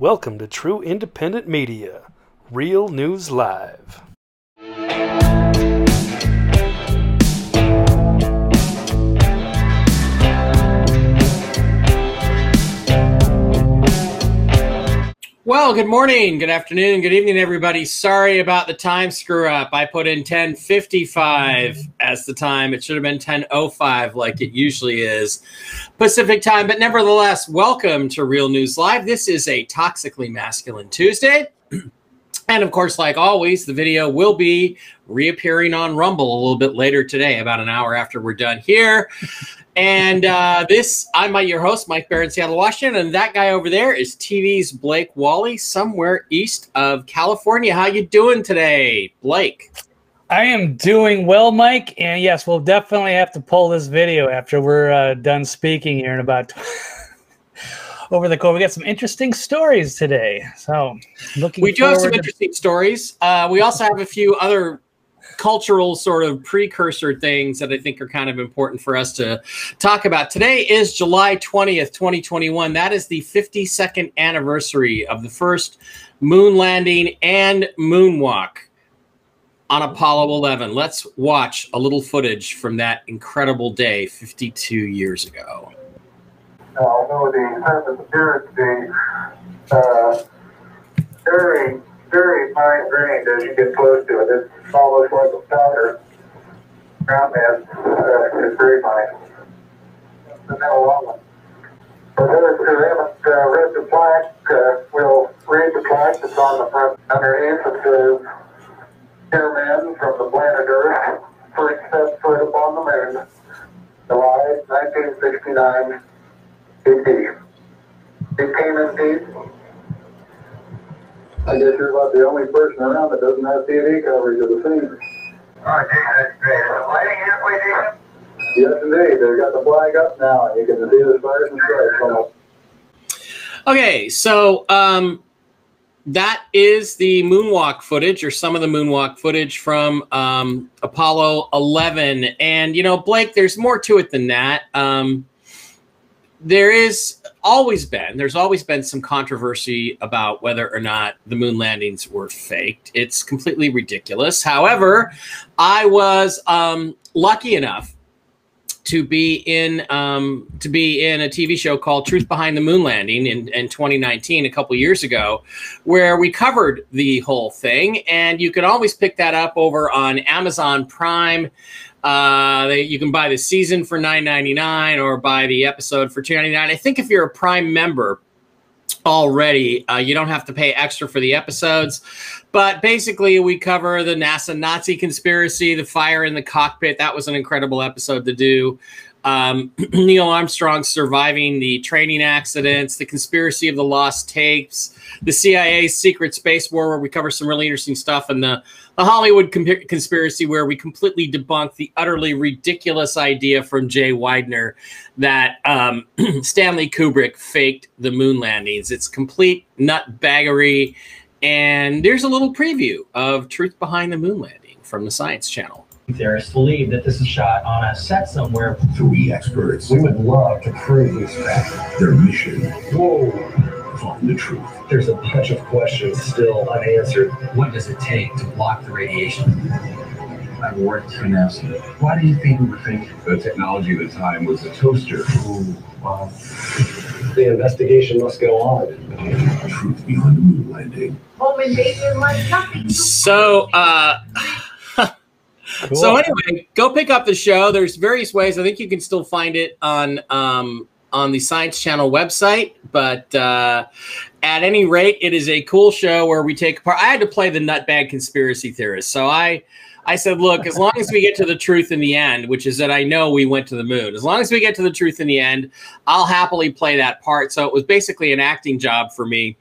Welcome to True Independent Media, Real News Live. Well, good morning, good afternoon, good evening, everybody. Sorry about the time screw up. I put in 1055 as the time. It should have been 1005 like it usually is Pacific time. But nevertheless, welcome to Real News Live. This is a Toxically Masculine Tuesday. And of course, like always, the video will be reappearing on Rumble a little bit later today, about an hour after we're done here. And uh, this, I'm your host, Mike Bara, Seattle, Washington, and that guy over there is TV's Blake Wally, somewhere east of California. How you doing today, Blake? I am doing well, Mike. And yes, we'll definitely have to pull this video after we're uh, done speaking here in about over the course. We got some interesting stories today. So looking we do have some to- interesting stories. Uh, we also have a few other cultural sort of precursor things that I think are kind of important for us to talk about. Today is July 20th, 2021. That is the 52nd anniversary of the first moon landing and moonwalk on Apollo 11. Let's watch a little footage from that incredible day 52 years ago. although the surface appears to be uh, very, very fine grained as you get close to it. It's almost like a powder. Ground mass uh, is very fine. Not a long one. For those who haven't uh, read the plaque, uh, we'll read the plaque that's on the front. Underneath it says, Dear men from the planet Earth, first set foot upon the moon, July 1969. Indeed. It came indeed. I guess you're about the only person around that doesn't have TV coverage of the scene. Oh, gee, that's great. Is the lighting halfway decent? Yes, indeed. They've got the flag up now, and you can see the stars and stripes. Okay, so um, that is the moonwalk footage, or some of the moonwalk footage from um, Apollo 11. And you know, Blake, there's more to it than that. Um, there is always been there's always been some controversy about whether or not the moon landings were faked it's completely ridiculous however i was um, lucky enough to be in um, to be in a TV show called Truth Behind the Moon Landing in, in 2019, a couple years ago, where we covered the whole thing. And you can always pick that up over on Amazon Prime. Uh, they, you can buy the season for 9.99 or buy the episode for 2.99. I think if you're a Prime member already, uh, you don't have to pay extra for the episodes. But basically, we cover the NASA Nazi conspiracy, the fire in the cockpit. That was an incredible episode to do. Um, Neil Armstrong surviving the training accidents, the conspiracy of the lost tapes, the CIA's secret space war, where we cover some really interesting stuff, and the, the Hollywood comp- conspiracy, where we completely debunk the utterly ridiculous idea from Jay Weidner that um, Stanley Kubrick faked the moon landings. It's complete nutbaggery. And there's a little preview of Truth Behind the Moon Landing from the Science Channel. Theorists believe that this is shot on a set somewhere. Three experts. We would love to prove this fact. Their mission, Whoa, find the truth. there's a bunch of questions still unanswered. What does it take to block the radiation? I've worked for NASA. Why do you think we were thinking? The technology at the time was a toaster. Ooh, wow. The investigation must go on. Truth behind the moon landing. home invasion like nothing. So, uh, Cool. so anyway, go pick up the show. There's various ways. I think you can still find it on um, on the Science Channel website. But uh, at any rate, it is a cool show where we take apart. I had to play the nutbag conspiracy theorist, so I. I said, look, as long as we get to the truth in the end, which is that I know we went to the moon, as long as we get to the truth in the end, I'll happily play that part. So it was basically an acting job for me.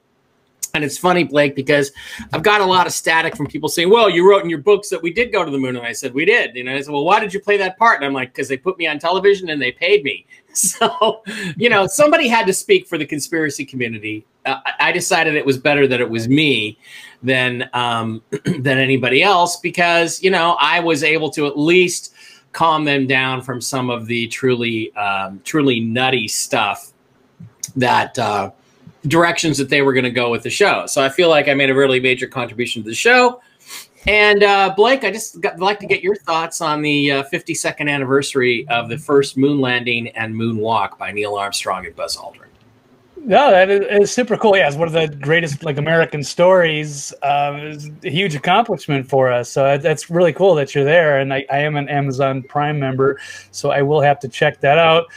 And it's funny, Blake, because I've got a lot of static from people saying, "Well, you wrote in your books that we did go to the moon," and I said, "We did." You know, I said, "Well, why did you play that part?" And I'm like, "Because they put me on television and they paid me." So, you know, somebody had to speak for the conspiracy community. Uh, I decided it was better that it was me than um, than anybody else because you know I was able to at least calm them down from some of the truly um, truly nutty stuff that. Uh, directions that they were going to go with the show. So I feel like I made a really major contribution to the show. And uh, Blake, I just got, like to get your thoughts on the uh, 52nd anniversary of the first moon landing and moonwalk by Neil Armstrong and Buzz Aldrin. No, that is, is super cool. Yeah, it's one of the greatest like American stories. It's a huge accomplishment for us. So that- that's really cool that you're there. And I, I am an Amazon Prime member, so I will have to check that out.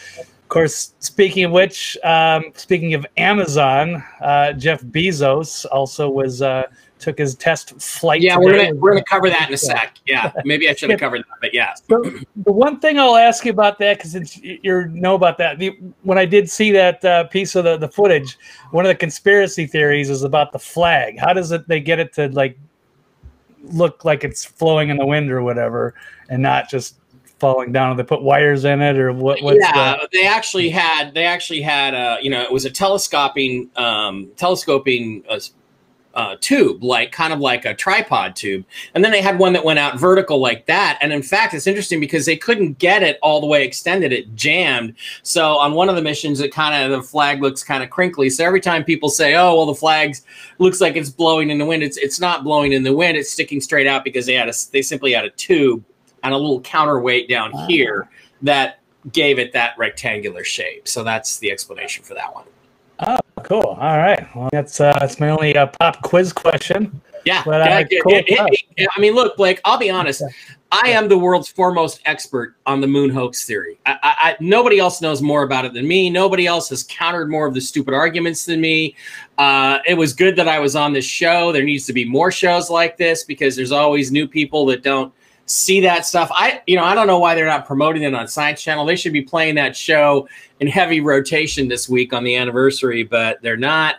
Of course, speaking of which, um, speaking of Amazon, uh, Jeff Bezos also was uh, took his test flight. Yeah, we're gonna we're gonna cover that in a sec. Yeah, maybe I should have covered that, but yeah. the, the one thing I'll ask you about that because you know about that. The, when I did see that uh, piece of the, the footage, one of the conspiracy theories is about the flag. How does it they get it to like look like it's flowing in the wind or whatever, and not just falling down? And they put wires in it or what? Yeah, the, they actually had they actually had a you know it was a telescoping um, telescoping uh, uh, tube, like kind of like a tripod tube, and then they had one that went out vertical like that. And in fact, it's interesting because they couldn't get it all the way extended; it jammed. So on one of the missions, it kind of the flag looks kind of crinkly. So every time people say, "Oh, well, the flag looks like it's blowing in the wind," it's it's not blowing in the wind; it's sticking straight out because they had a they simply had a tube and a little counterweight down here that gave it that rectangular shape. So that's the explanation for that one. oh, cool. All right. Well, that's uh, that's my only uh, pop quiz question. Yeah, But, uh, yeah, cool it- stuff. I mean, look, Blake. I'll be honest. I am the world's foremost expert on the moon hoax theory. I, I, I, nobody else knows more about it than me. Nobody else has countered more of the stupid arguments than me. Uh, it was good that I was on this show. There needs to be more shows like this because there's always new people that don't see that stuff. I, you know, I don't know why they're not promoting it on Science Channel. They should be playing that show in heavy rotation this week on the anniversary, but they're not.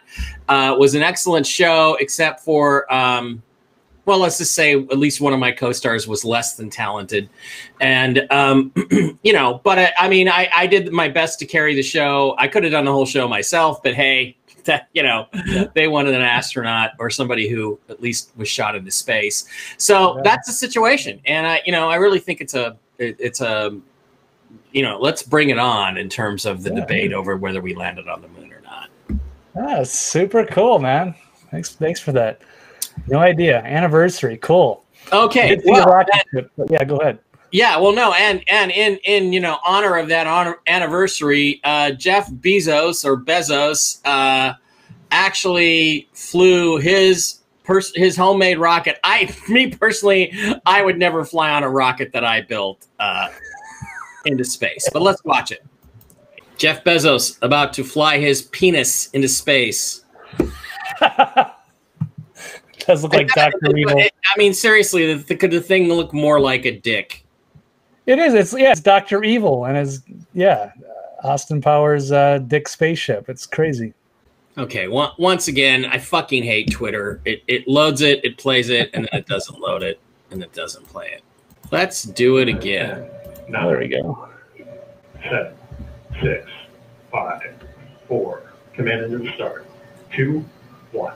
Uh, was an excellent show, except for. Um, well, let's just say at least one of my co-stars was less than talented, and um, you know, but I, I mean, I, I did my best to carry the show. I could have done the whole show myself, but hey, that you know, they wanted an astronaut or somebody who at least was shot into space. So Yeah. that's the situation, and I, you know, I really think it's a, it, it's a, you know, let's bring it on in terms of the Yeah. debate over whether we landed on the moon or not. Ah, super cool, man. Thanks, thanks for that. No idea. Anniversary, cool. Okay, Did see the well, ship, yeah, go ahead. Yeah, well, no, and and in in you know honor of that honor anniversary, uh, Jeff Bezos or Bezos uh, actually flew his pers- his homemade rocket. I, me personally, I would never fly on a rocket that I built uh, into space. But let's watch it. Jeff Bezos about to fly his penis into space. Does look like Doctor Evil. I mean, seriously, the, the, the thing look more like a dick. It is. It's yeah. It's Doctor Evil and his yeah. uh, Austin Powers uh, Dick spaceship. It's crazy. Okay, one, once again, I fucking hate Twitter. It, it loads it, it plays it, and then it doesn't load it, and it doesn't play it. Let's do it again. Oh, there we go. Seven, six, five, four. Command engine start. Two, one.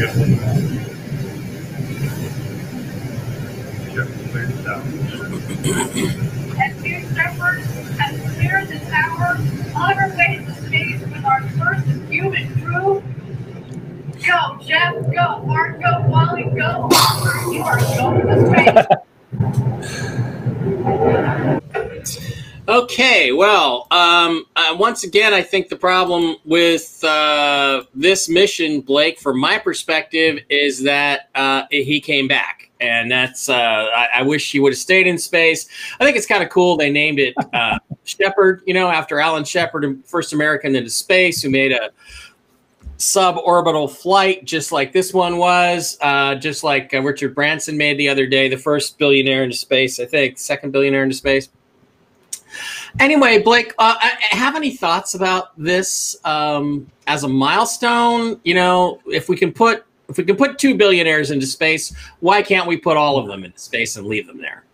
Good. Ship cleared south. And New Shepard has cleared the tower on our way to space with our first human crew. Go, Jeff, go, Mark, go, Wally, go. You are going to space. Okay, well, um, uh, once again, I think the problem with uh, this mission, Blake, from my perspective, is that uh, he came back. And that's, uh, I, I wish he would have stayed in space. I think it's kind of cool. They named it uh, Shepard, you know, after Alan Shepard, first American into space, who made a suborbital flight, just like this one was, uh, just like uh, Richard Branson made the other day, the first billionaire into space, I think, second billionaire into space. Anyway, Blake, uh, I- have any thoughts about this um, as a milestone? You know, if we can put if we can put two billionaires into space, why can't we put all of them into space and leave them there?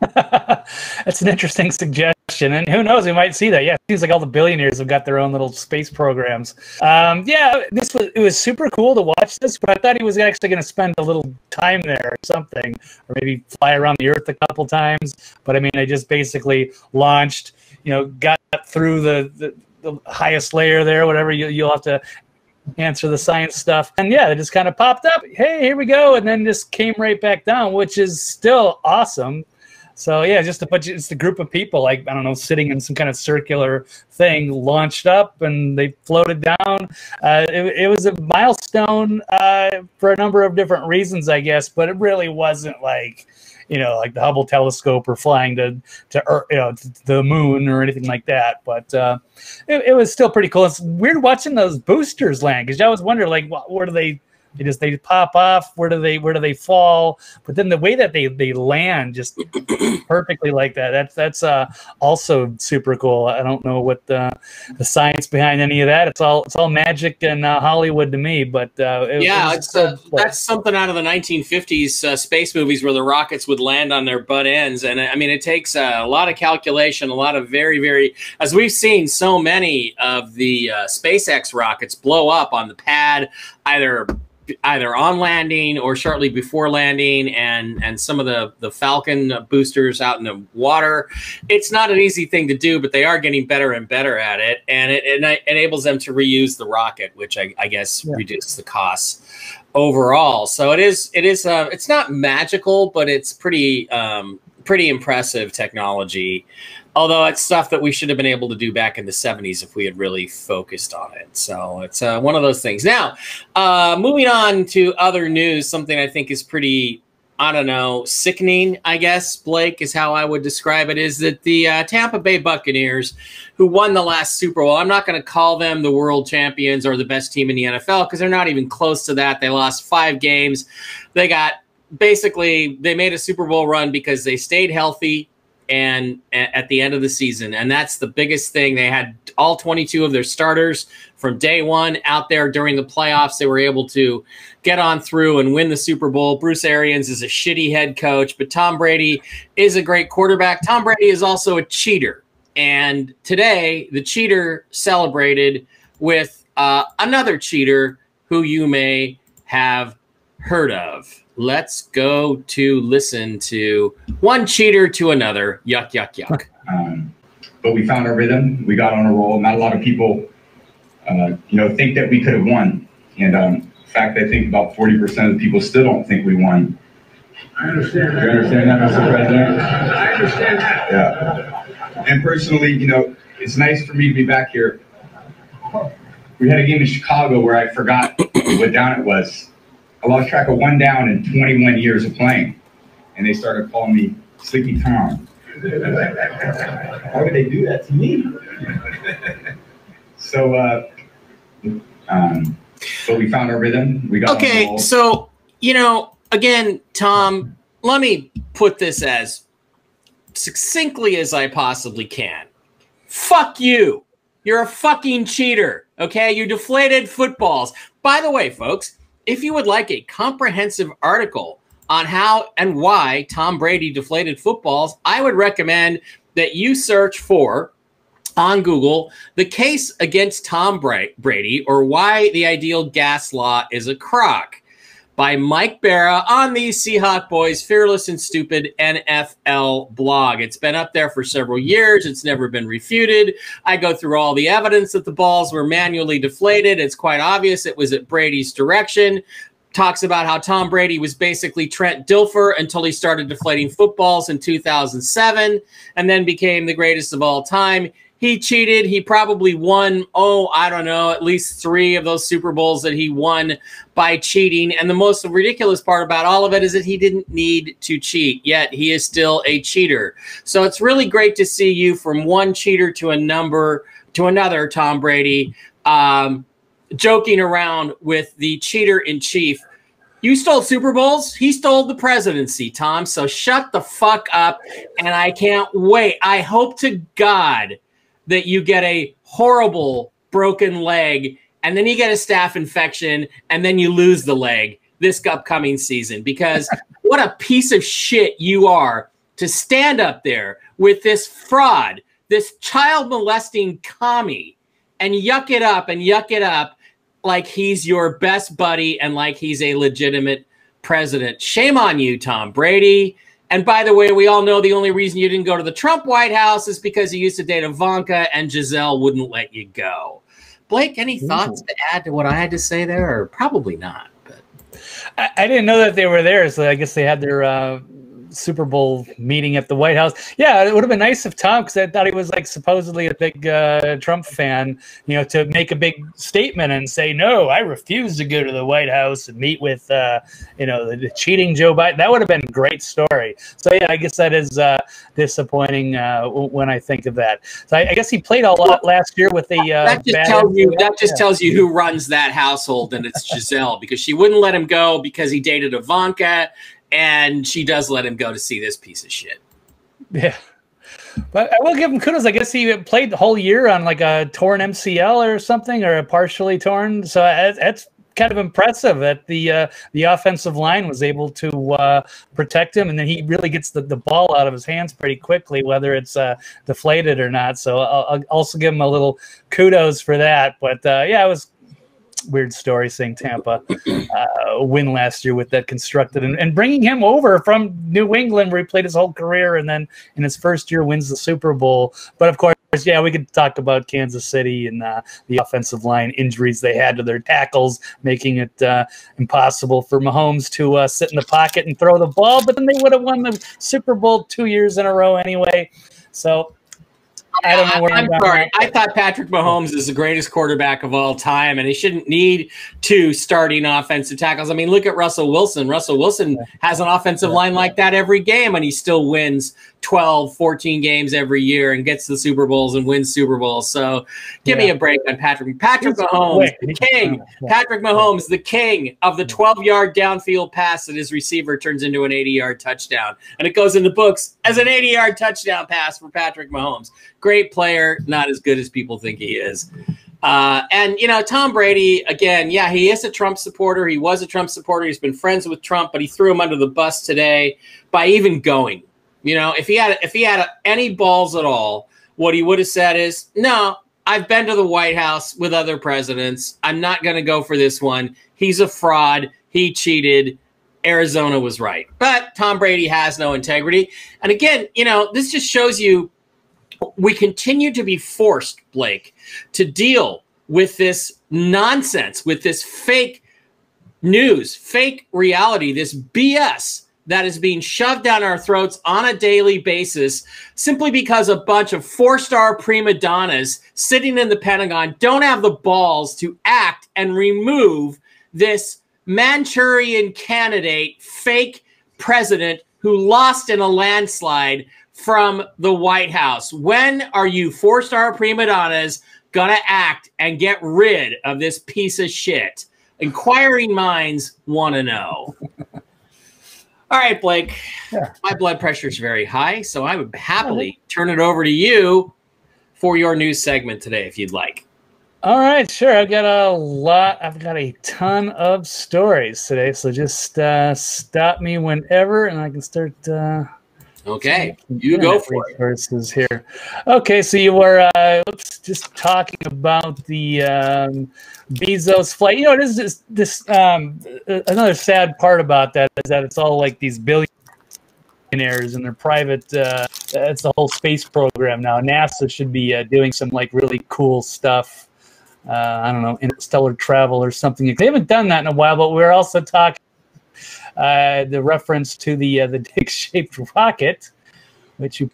That's an interesting suggestion. Question. And who knows, we might see that. Yeah, it seems like all the billionaires have got their own little space programs. Um, yeah, this was it was super cool to watch this, but I thought he was actually going to spend a little time there or something, or maybe fly around the Earth a couple times. But I mean, I just basically launched, you know, got through the, the the highest layer there, whatever you, you'll have to answer the science stuff. And yeah, it just kind of popped up. Hey, here we go. And then just came right back down, which is still awesome. So yeah, just a bunch. Of, it's a group of people, like I don't know, sitting in some kind of circular thing, launched up, and they floated down. Uh, it, it, was a milestone uh, for a number of different reasons, I guess, but it really wasn't like you know, like the Hubble telescope or flying to to Earth, you know to the moon or anything like that. But uh, it, it, was still pretty cool. It's weird watching those boosters land because I was wondering like, what, where do they they just they pop off. Where do they where do they fall? But then the way that they they land just perfectly like that. That's that's uh, also super cool. I don't know what the the science behind any of that. It's all it's all magic and uh, Hollywood to me. But uh, it, yeah, it it's, uh, that's something out of the 1950s uh, space movies where the rockets would land on their butt ends. And I mean, it takes a lot of calculation, a lot of very very as we've seen so many of the uh, SpaceX rockets blow up on the pad either either on landing or shortly before landing and and some of the the falcon boosters out in the water it's not an easy thing to do but they are getting better and better at it and it, it enables them to reuse the rocket which i, I guess yeah. reduces the costs overall so it is it is uh, it's not magical but it's pretty um pretty impressive technology although it's stuff that we should have been able to do back in the 70s if we had really focused on it. So it's uh, one of those things. Now uh, moving on to other news something i think is pretty i don't know sickening i guess blake is how i would describe it is that the uh, tampa bay buccaneers who won the last super bowl i'm not going to call them the world champions or the best team in the nfl because they're not even close to that. They lost five games. They got basically they made a super bowl run because they stayed healthy and at the end of the season. And that's the biggest thing. They had all 22 of their starters from day one out there during the playoffs. They were able to get on through and win the Super Bowl. Bruce Arians is a shitty head coach, but Tom Brady is a great quarterback. Tom Brady is also a cheater. And today, the cheater celebrated with uh, another cheater who you may have heard of let's go to listen to one cheater to another. Yuck, yuck, yuck. Um, but we found our rhythm. We got on a roll. Not a lot of people, uh, you know, think that we could have won. And um, in fact, I think about 40% of the people still don't think we won. I understand that. You understand that, Mr. President? I understand that. Yeah. And personally, you know, it's nice for me to be back here. We had a game in Chicago where I forgot what down it was I lost track of one down in 21 years of playing, and they started calling me Sleepy Tom. Why would they do that to me? so, uh, um, but we found our rhythm. We got okay. So you know, again, Tom, let me put this as succinctly as I possibly can. Fuck you. You're a fucking cheater. Okay, you deflated footballs. By the way, folks, if you would like a comprehensive article on how and why Tom Brady deflated footballs, I would recommend that you search for on Google the case against Tom Brady or why the ideal gas law is a crock by Mike Bara on the Seahawk Boys Fearless and Stupid NFL blog. It's been up there for several years. It's never been refuted. I go through all the evidence that the balls were manually deflated. It's quite obvious it was at Brady's direction. Talks about how Tom Brady was basically Trent Dilfer until he started deflating footballs in 2007 and then became the greatest of all time he cheated. He probably won, oh, I don't know, at least three of those Super Bowls that he won by cheating. And the most ridiculous part about all of it is that he didn't need to cheat, yet he is still a cheater. So it's really great to see you from one cheater to a number to another, Tom Brady, um, joking around with the cheater in chief. You stole Super Bowls. He stole the presidency, Tom. So shut the fuck up. And I can't wait. I hope to God that you get a horrible broken leg and then you get a staph infection and then you lose the leg this upcoming season because what a piece of shit you are to stand up there with this fraud this child molesting commie and yuck it up and yuck it up like he's your best buddy and like he's a legitimate president. Shame on you, Tom Brady. And by the way, we all know the only reason you didn't go to the Trump White House is because you used to date Ivanka and Gisele wouldn't let you go. Blake, any thoughts to add to what I had to say there, or probably not? But I, I didn't know that they were there, so I guess they had their uh, Super Bowl meeting at the White House. Yeah, it would have been nice if Tom, because I thought he was like supposedly a big uh, Trump fan, you know, to make a big statement and say, "No, I refuse to go to the White House and meet with, uh, you know, the, cheating Joe Biden." That would have been a great story. So yeah, I guess that is uh, disappointing uh, when I think of that. So I, I guess he played a lot last year with the. Uh, that just tells you that just Yeah. tells you who runs that household, and it's Gisele because she wouldn't let him go because he dated Ivanka, and she does let him go to see this piece of shit. Yeah. But I will give him kudos. I guess he played the whole year on like a torn MCL or something, or a partially torn. So that's kind of impressive that the uh, the offensive line was able to uh, protect him, and then he really gets the, the ball out of his hands pretty quickly, whether it's uh, deflated or not. So I'll, I'll also give him a little kudos for that. But uh, yeah, it was weird story seeing Tampa uh, win last year with that constructed and, and bringing him over from New England where he played his whole career and then in his first year wins the Super Bowl. But of course, yeah, we could talk about Kansas City and uh, the offensive line injuries they had to their tackles, making it uh, impossible for Mahomes to uh, sit in the pocket and throw the ball. But then they would have won the Super Bowl two years in a row anyway. So I don't know where I'm sorry. I thought Patrick Mahomes is the greatest quarterback of all time, and he shouldn't need two starting offensive tackles. I mean, look at Russell Wilson. Russell Wilson has an offensive line like that every game, and he still wins 12, 14 games every year and gets to the Super Bowls and wins Super Bowls. So give me a break on Patrick. Patrick He's Mahomes, quick. the king. yeah. Patrick Mahomes, the king of the 12 yard downfield pass that his receiver turns into an 80 yard touchdown. And it goes in the books as an 80 yard touchdown pass for Patrick Mahomes. Great player, not as good as people think he is. Uh, and, you know, Tom Brady, again, yeah, he is a Trump supporter. He was a Trump supporter. He's been friends with Trump, but he threw him under the bus today by even going. You know, if he had if he had any balls at all, what he would have said is, "No, I've been to the White House with other presidents. I'm not going to go for this one. He's a fraud. He cheated. Arizona was right." But Tom Brady has no integrity. And again, you know, this just shows you we continue to be forced, Blake, to deal with this nonsense, with this fake news, fake reality, this BS that is being shoved down our throats on a daily basis simply because a bunch of four star prima donnas sitting in the Pentagon don't have the balls to act and remove this Manchurian candidate, fake president who lost in a landslide from the White House. When are you four star prima donnas going to act and get rid of this piece of shit? Inquiring minds want to know. All right, Blake. Yeah. My blood pressure is very high, so I would happily turn it over to you for your news segment today, if you'd like. All right, sure. I've got a lot. I've got a ton of stories today, so just uh, stop me whenever, and I can start. Uh, Okay, you go for it. Resources here. Okay, so you were uh, oops, just talking about the um, Bezos flight. You know, it is this, this um, another sad part about that is that it's all like these billionaires and their private. Uh, it's the whole space program now. NASA should be uh, doing some like really cool stuff. Uh, I don't know, interstellar travel or something. They haven't done that in a while, but we're also talking uh, the reference to the uh, the dick-shaped rocket, which you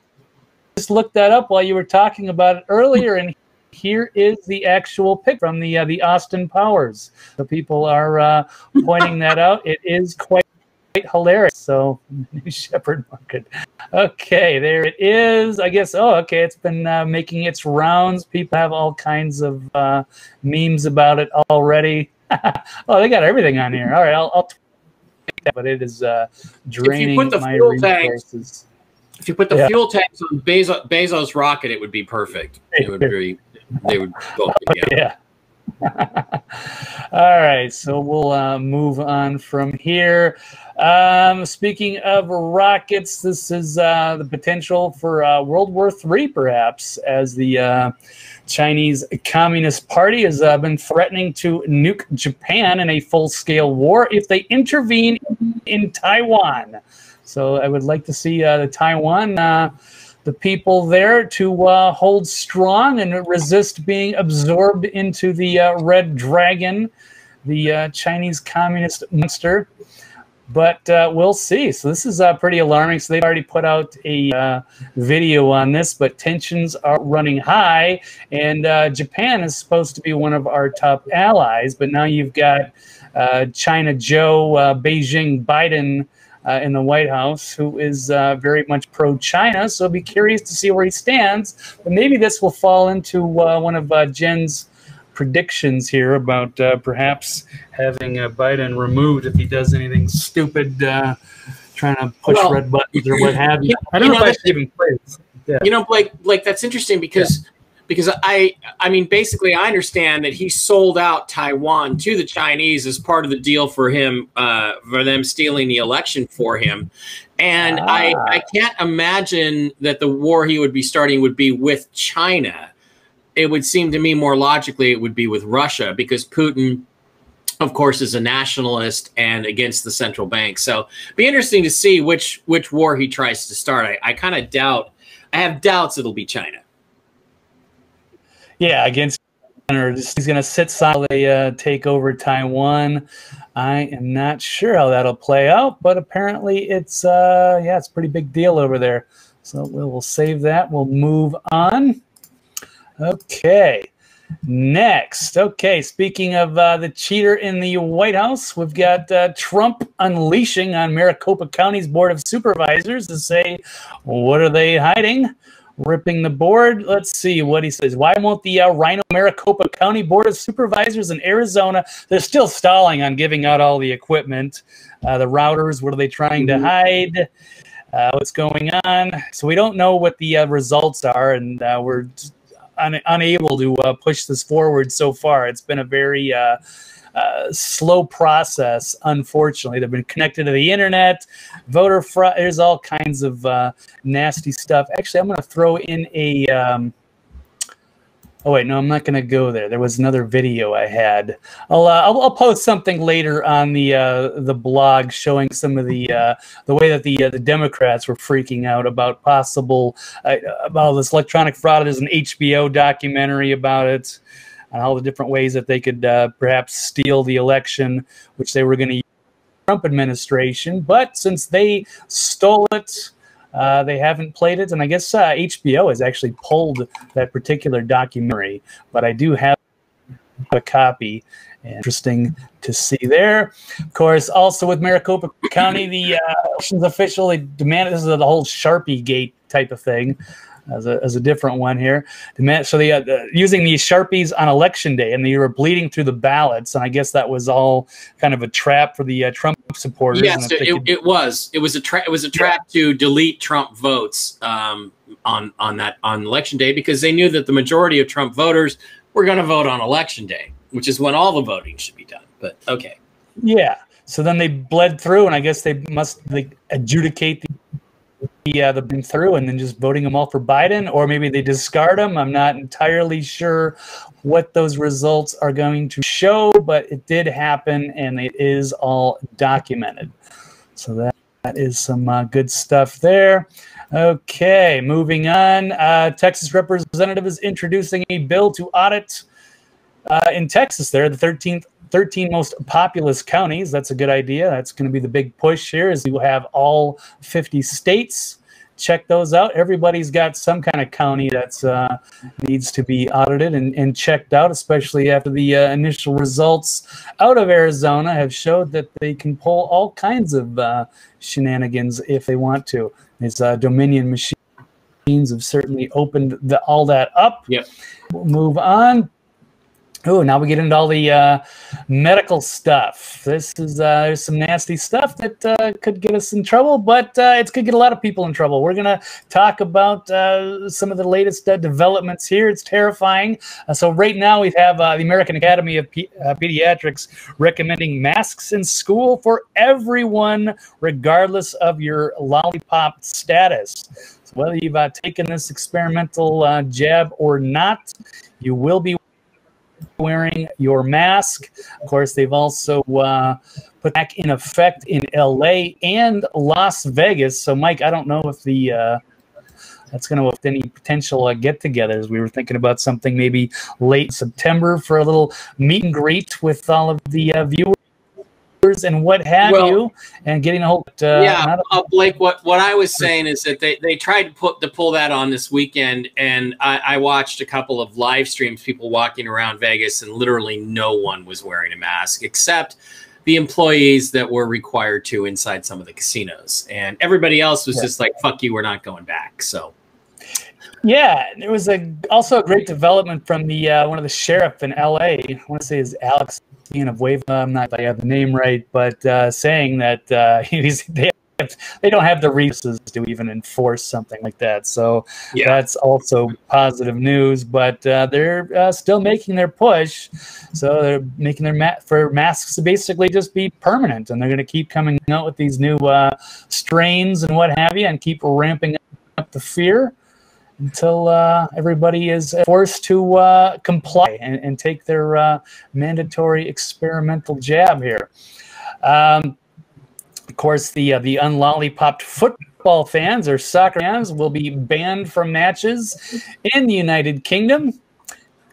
just looked that up while you were talking about it earlier, and here is the actual pic from the uh, the Austin Powers. The people are uh, pointing that out. It is quite, quite hilarious. So, New Shepard Market. Okay, there it is. I guess. Oh, okay. It's been uh, making its rounds. People have all kinds of uh, memes about it already. oh, they got everything on here. All right, I'll. I'll that, but it is uh, draining put the my fuel tanks-. If you put the Yeah. fuel tanks on Bezos, Bezos rocket, it would be perfect. It would be. They would go together. Yeah. All right, so we'll uh, move on from here. Um, speaking of rockets, this is uh, the potential for uh, World War III, perhaps, as the uh, Chinese Communist Party has uh, been threatening to nuke Japan in a full scale war if they intervene in Taiwan. So I would like to see uh, the Taiwan, uh, the people there, to hold strong and resist being absorbed into the Red Dragon, the Chinese Communist monster. But uh, we'll see. So this is uh, pretty alarming. So they've already put out a uh, video on this, but tensions are running high, and uh, Japan is supposed to be one of our top allies. But now you've got uh, China Joe, uh, Beijing Biden in the White House, who is very much pro China. So be curious to see where he stands. But maybe this will fall into one of Jen's predictions here about uh, perhaps having uh, Biden removed if he does anything stupid, uh, trying to push Well, red buttons or what have you. you- I don't you know, know, if I even play this. Yeah. You know, Blake, Blake, that's interesting because because I I mean basically I understand that he sold out Taiwan to the Chinese as part of the deal for him uh, for them stealing the election for him. And I, Ah. I can't imagine that the war he would be starting would be with China. It would seem to me more logically it would be with Russia because Putin, of course, is a nationalist and against the central bank. So be interesting to see which which war he tries to start. I, I kind of doubt I have doubts it'll be China. Yeah, against or he's going to sit silently, uh, take over Taiwan. I am not sure how that'll play out, but apparently it's uh, yeah, it's a pretty big deal over there. So we'll save that. We'll move on. Okay. Next, okay. Speaking of uh, the cheater in the White House, we've got uh, Trump unleashing on Maricopa County's Board of Supervisors to say, what are they hiding? ripping the board. Let's see what he says. Why won't the uh, RINO Maricopa County Board of Supervisors in Arizona? They're still stalling on giving out all the equipment, uh, the routers. What are they trying to hide? Uh, what's going on? So we don't know what the uh, results are, and uh, we're un- unable to uh, push this forward so far. It's been a very uh, uh, slow process, unfortunately. They've been connected to the internet, voter fraud. There's all kinds of uh, nasty stuff. Actually, I'm going to throw in a. Um, oh wait, no, I'm not going to go there. There was another video I had. I'll uh, I'll, I'll post something later on the uh, the blog showing some of the uh, the way that the uh, the Democrats were freaking out about possible uh, about this electronic fraud. There's an HBO documentary about it and all the different ways that they could uh, perhaps steal the election, which they were going to Trump administration. But since they stole it, uh, they haven't played it, and I guess uh, HBO has actually pulled that particular documentary. But I do have a copy. Interesting to see there. Of course, also with Maricopa County, the uh, elections official they demanded this is the whole Sharpie Gate type of thing as a, as a different one here. So they uh, uh, using these sharpies on election day, and they were bleeding through the ballots, and I guess that was all kind of a trap for the uh, Trump supporters. Yes, it, it was. It was a trap. It was a trap to delete Trump votes um, on on that on election day because they knew that the majority of Trump voters were going to vote on election day, which is when all the voting should be done. But okay, yeah. So then they bled through, and I guess they must like adjudicate the the uh, the been through, and then just voting them all for Biden, or maybe they discard them. I'm not entirely sure what those results are going to show, but it did happen, and it is all documented. So that, that is some uh, good stuff there. Okay, moving on. Uh, Texas representative is introducing a bill to audit uh, in Texas. There, the 13th 13 most populous counties. That's a good idea. That's going to be the big push here. Is you have all 50 states. Check those out. Everybody's got some kind of county that's uh, needs to be audited and, and checked out, especially after the uh, initial results out of Arizona have showed that they can pull all kinds of uh, shenanigans if they want to. These uh, Dominion machines have certainly opened the, all that up. Yep. We'll move on. Oh, now we get into all the uh, medical stuff. This is uh, there's some nasty stuff that uh, could get us in trouble, but uh, it could get a lot of people in trouble. We're gonna talk about uh, some of the latest uh, developments here. It's terrifying. So right now we have the American Academy of uh, Pediatrics recommending masks in school for everyone, regardless of your lollipop status. So whether you've taken this experimental jab or not, you will be wearing your mask. Of course, they've also uh, put back in effect in LA and Las Vegas. So, Mike, I don't know if the uh, that's going to affect any potential uh, get-togethers. We were thinking about something maybe late September for a little meet and greet with all of the uh, viewers and what have Well- you, and getting a hold. Uh, yeah, uh, Blake. What what I was saying is that they, they tried to put to pull that on this weekend, and I, I watched a couple of live streams, people walking around Vegas, and literally no one was wearing a mask except the employees that were required to inside some of the casinos, and everybody else was Yeah. just like, "Fuck you, we're not going back." So Yeah, there was a also a great development from the uh, one of the sheriff in L.A. I want to say is Alex Villanueva. I'm not if I have the name right, but uh, saying that uh, he's they have, they don't have the resources to even enforce something like that. So Yeah. that's also positive news. But uh, they're uh, still making their push. So they're making their ma- for masks to basically just be permanent, and they're going to keep coming out with these new uh, strains and what have you, and keep ramping up the fear until uh, everybody is forced to uh, comply and, and take their uh, mandatory experimental jab here. Um, of course, the uh, the unlollipopped football fans or soccer fans will be banned from matches in the United Kingdom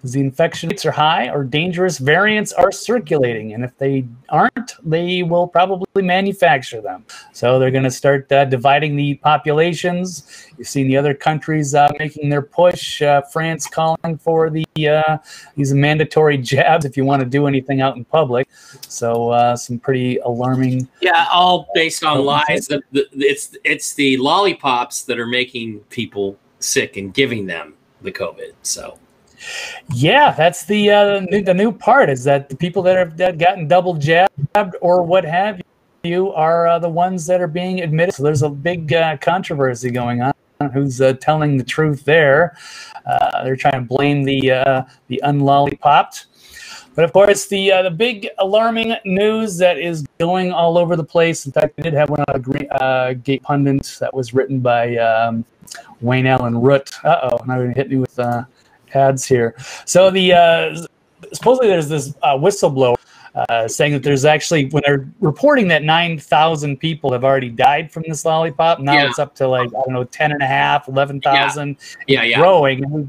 the infection rates are high or dangerous variants are circulating, and if they aren't, they will probably manufacture them. So they're going to start uh, dividing the populations. You've seen the other countries uh, making their push. Uh, France calling for the uh, these mandatory jabs if you want to do anything out in public. So uh, some pretty alarming. yeah, all based on lies. The, the, it's it's the lollipops that are making people sick and giving them the COVID. So Yeah, that's the uh, new, the new part is that the people that have that gotten double jabbed or what have you are uh, the ones that are being admitted. So there's a big uh, controversy going on. Who's uh, telling the truth there? Uh, they're trying to blame the uh, the unlollipopped. But of course, the uh, the big alarming news that is going all over the place. In fact, we did have one on a green, uh, gate pundit that was written by um, Wayne Allyn Root. Uh oh, now you're gonna hit me with uh, ads here. So the uh, supposedly there's this uh, whistleblower uh, saying that there's actually when they're reporting that 9,000 people have already died from this lollipop. Now Yeah. it's up to like I don't know 10 and a half, 11,000 yeah, yeah. growing. And we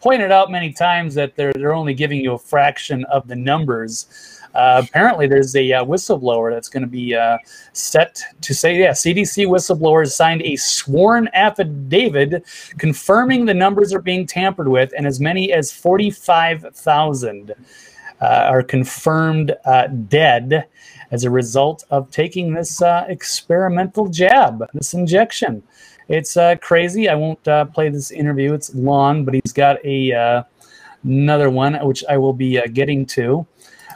pointed out many times that they're they're only giving you a fraction of the numbers. Uh, apparently, there's a uh, whistleblower that's going to be uh, set to say, yeah, CDC whistleblowers signed a sworn affidavit confirming the numbers are being tampered with, and as many as 45,000 uh, are confirmed uh, dead as a result of taking this experimental jab, this injection. It's crazy. I won't play this interview. It's long, but he's got a another one which I will be getting to,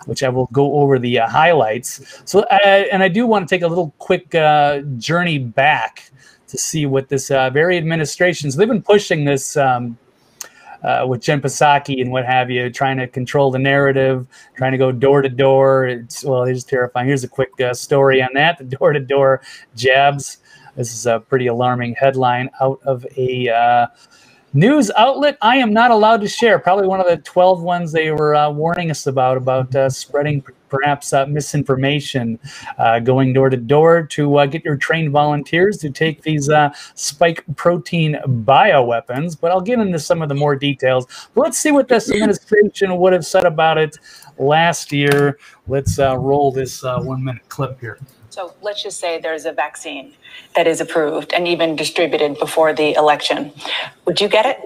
which I will go over the uh, highlights. So, uh, and I do want to take a little quick uh, journey back to see what this uh, very administration. So they've been pushing this. Um, uh, with Jen Psaki and what have you, trying to control the narrative, trying to go door to door. It's well, it's terrifying. Here's a quick uh, story on that: the door to door jabs. This is a pretty alarming headline out of a news outlet I am not allowed to share. Probably one of the 12 ones they were uh, warning us about, about uh, spreading p- perhaps uh, misinformation, uh, going door to door to uh, get your trained volunteers to take these uh, spike protein bioweapons. But I'll get into some of the more details. But let's see what this administration would have said about it last year. Let's uh, roll this uh, one minute clip here. So let's just say there's a vaccine that is approved and even distributed before the election. Would you get it?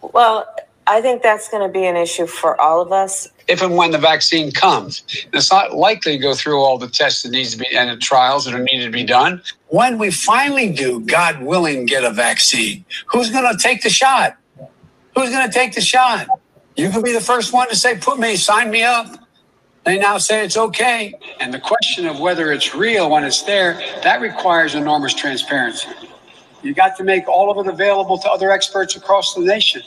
Well, I think that's going to be an issue for all of us. if and when the vaccine comes. It's not likely to go through all the tests that needs to be and the trials that are needed to be done. When we finally do, God willing, get a vaccine, who's going to take the shot? Who's going to take the shot? You can be the first one to say, put me, sign me up. They now say it's okay. And the question of whether it's real when it's there, that requires enormous transparency. You got to make all of it available to other experts across the nation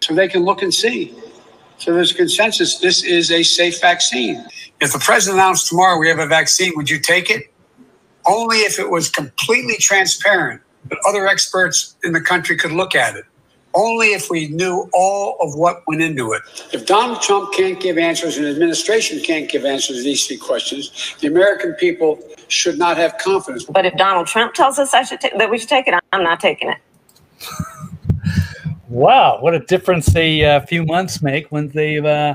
so they can look and see. So there's consensus this is a safe vaccine. If the president announced tomorrow we have a vaccine, would you take it? Only if it was completely transparent, that other experts in the country could look at it. Only if we knew all of what went into it. If Donald Trump can't give answers and administration can't give answers to these three questions, the American people should not have confidence. But if Donald Trump tells us I should ta- that we should take it, I'm not taking it. Wow, what a difference a uh, few months make when they've uh,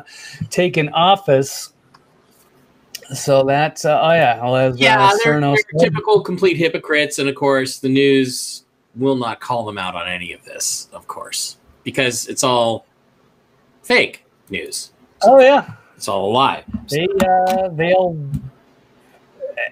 taken office. So that's uh, oh yeah, well, as Yeah, uh, they're, they're typical complete hypocrites, and of course, the news will not call them out on any of this, of course, because it's all fake news. oh yeah, It's all a lie. they uh, they'll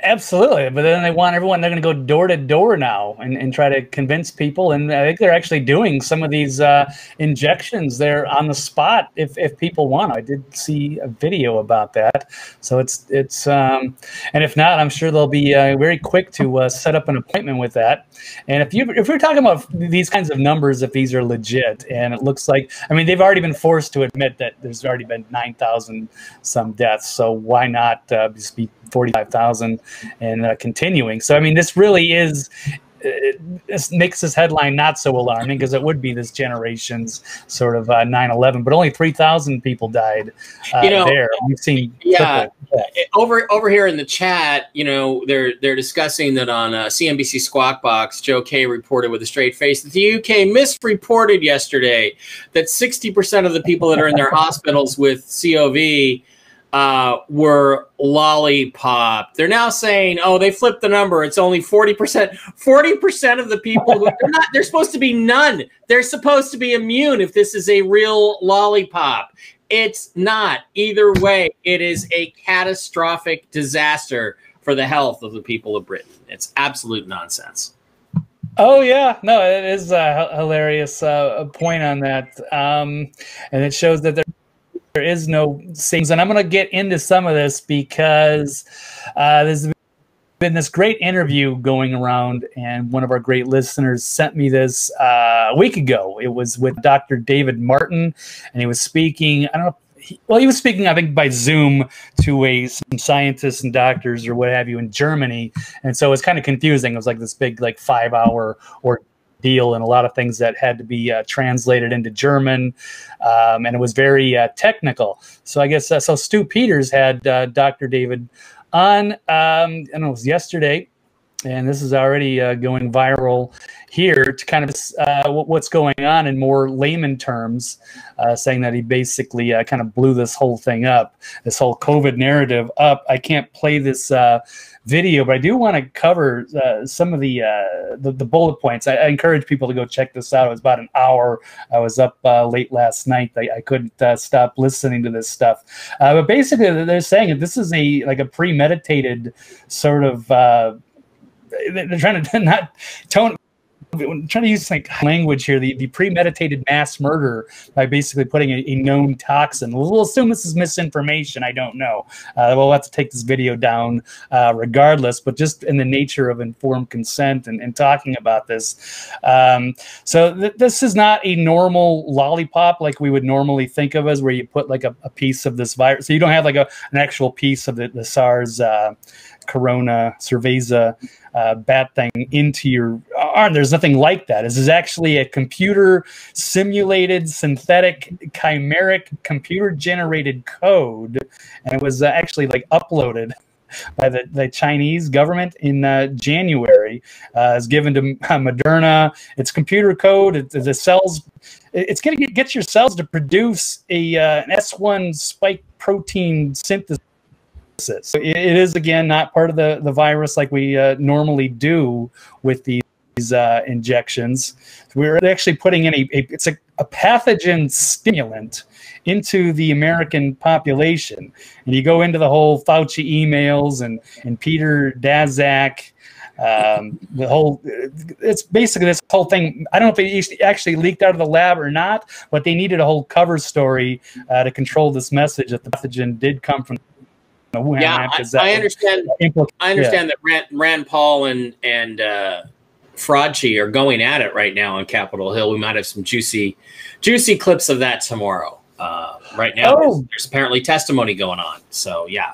absolutely, but then they want everyone. They're going to go door to door now and, and try to convince people. And I think they're actually doing some of these uh, injections there on the spot if, if people want. I did see a video about that. So it's it's um, and if not, I'm sure they'll be uh, very quick to uh, set up an appointment with that. And if you if we're talking about these kinds of numbers, if these are legit, and it looks like, I mean, they've already been forced to admit that there's already been nine thousand some deaths. So why not uh, just be forty five thousand and uh, continuing? So I mean, this really is. It, this makes this headline not so alarming because it would be this generation's sort of uh, 9/11, but only 3,000 people died uh, You know, there. We've seen Yeah, over over here in the chat, you know, they're they're discussing that on uh, CNBC Squawk Box. Joe K reported with a straight face that the UK misreported yesterday that sixty percent of the people that are in their hospitals with COV uh, were lollipop. They're now saying, oh, they flipped the number. It's only forty percent. Forty percent of the people they're not. They're supposed to be none. They're supposed to be immune if this is a real lollipop. It's not. Either way, it is a catastrophic disaster for the health of the people of Britain. It's absolute nonsense. Oh yeah, no, it is a hilarious uh, point on that, um, and it shows that there there is no things. And I'm going to get into some of this because uh, there's been this great interview going around, and one of our great listeners sent me this uh, a week ago. It was with Dr. David Martin, and he was speaking. I don't know. Well, he was speaking, I think, by Zoom to a some scientists and doctors or what have you in Germany, and so it's kind of confusing. It was like this big, like five hour ordeal, and a lot of things that had to be uh, translated into German, um, and it was very uh, technical. So I guess uh, so. Stu Peters had uh, Dr. David on, um, and it was yesterday, and this is already uh, going viral here to kind of uh, what- what's going on in more layman terms, uh, saying that he basically uh, kind of blew this whole thing up, this whole COVID narrative up. I can't play this uh, video, but I do want to cover uh, some of the, the the bullet points. I, I encourage people to go check this out. It was about an hour. I was up late last night. I, I couldn't stop listening to this stuff. But basically, they're saying that this is a like a premeditated sort of. They're trying to not tone I'm trying to use like language here, the, the premeditated mass murder by basically putting a, a known toxin. We'll, we'll assume this is misinformation. I don't know. Uh, we'll have to take this video down uh, regardless, but just in the nature of informed consent and, and talking about this. Um, so th- this is not a normal lollipop like we would normally think of as where you put like a, a piece of this virus. So you don't have like a, an actual piece of the, the SARS uh, corona cerveza uh, bat thing into your arm. There's nothing like that. This is actually a computer simulated, synthetic, chimeric, computer generated code, and it was uh, actually like uploaded by the, the Chinese government in uh, January. Uh, is given to uh, Moderna. It's computer code. It, the cells. It's going to get your cells to produce a uh, an S1 spike protein synthesis. It is again not part of the the virus like we uh, normally do with these uh, injections. We're actually putting in a, a it's a, a pathogen stimulant into the American population. And you go into the whole Fauci emails and and Peter Daszak Um, the whole it's basically this whole thing. I don't know if it actually leaked out of the lab or not, but they needed a whole cover story uh, to control this message that the pathogen did come from Wuhan yeah, I, I understand. I understand that Rand, Rand Paul and and uh, Fraudchi are going at it right now on Capitol Hill. We might have some juicy, juicy clips of that tomorrow. Uh, right now, Oh. there's, there's apparently testimony going on. So yeah,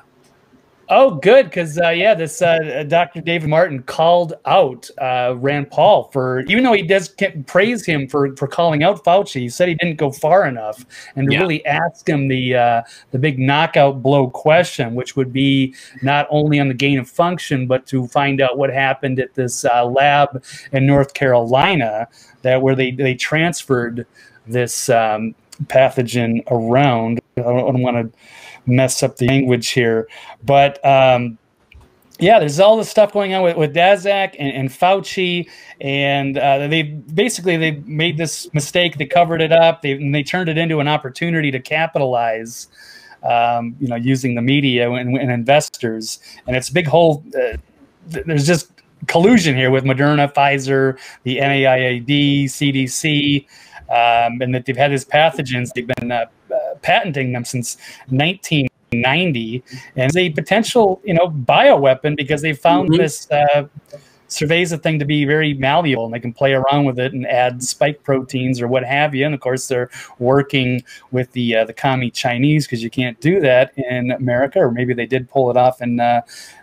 Oh, good, because uh, yeah, this uh, Dr. David Martin called out uh, Rand Paul for even though he does praise him for for calling out Fauci. He said he didn't go far enough, and Yeah. really ask him the uh, the big knockout blow question, which would be not only on the gain of function, but to find out what happened at this uh, lab in North Carolina that where they they transferred this um, pathogen around. I don't, I don't want to mess up the language here, but um, yeah, there's all this stuff going on with, with Daszak and, and Fauci, and uh, they basically they made this mistake. They covered it up. They they turned it into an opportunity to capitalize. Um, you know, using the media and, and investors, and it's a big whole. Uh, th- there's just collusion here with Moderna, Pfizer, the NIAID, CDC, um, and that they've had these pathogens. They've been uh, patenting them since 1990, and it's a potential, you know, bioweapon because they found Mhm. this uh, Cerveza thing to be very malleable, and they can play around with it and add spike proteins or what have you. And of course, they're working with the uh, the commie Chinese because you can't do that in America, or maybe they did pull it off in uh,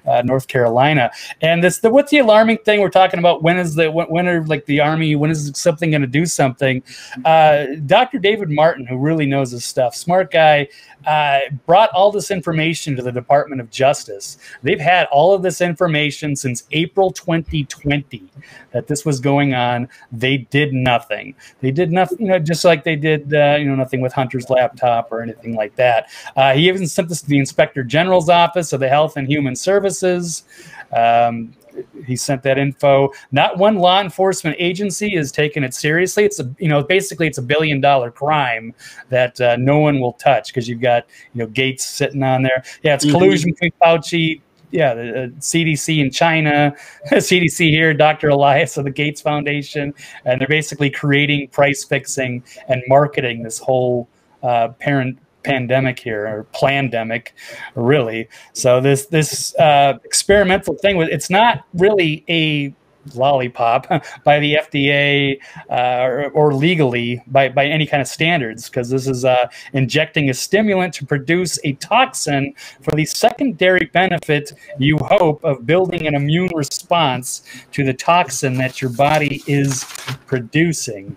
uh, North Carolina. And this, the, what's the alarming thing we're talking about? When is the when, when are like the army? When is something going to do something? Uh, Dr. David Martin, who really knows his stuff, smart guy, uh, brought all this information to the Department of Justice. They've had all of this information since April 2020 that this was going on. They did nothing. They did nothing, you know, just like they did, uh, you know, nothing with Hunter's laptop or anything like that. Uh, he even sent this to the Inspector General's office of the Health and Human Services. Um, he sent that info. Not one law enforcement agency is taking it seriously. It's a you know basically it's a billion dollar crime that uh, no one will touch because you've got you know Gates sitting on there. Yeah, it's Mhm. collusion between Fauci. Yeah, the uh, CDC in China, CDC here, Dr. Elias of the Gates Foundation, and they're basically creating price fixing and marketing this whole uh, parent pandemic here or pandemic really so this this uh, experimental thing with it's not really a lollipop by the FDA uh, or, or legally by, by any kind of standards because this is uh, injecting a stimulant to produce a toxin for the secondary benefit you hope of building an immune response to the toxin that your body is producing.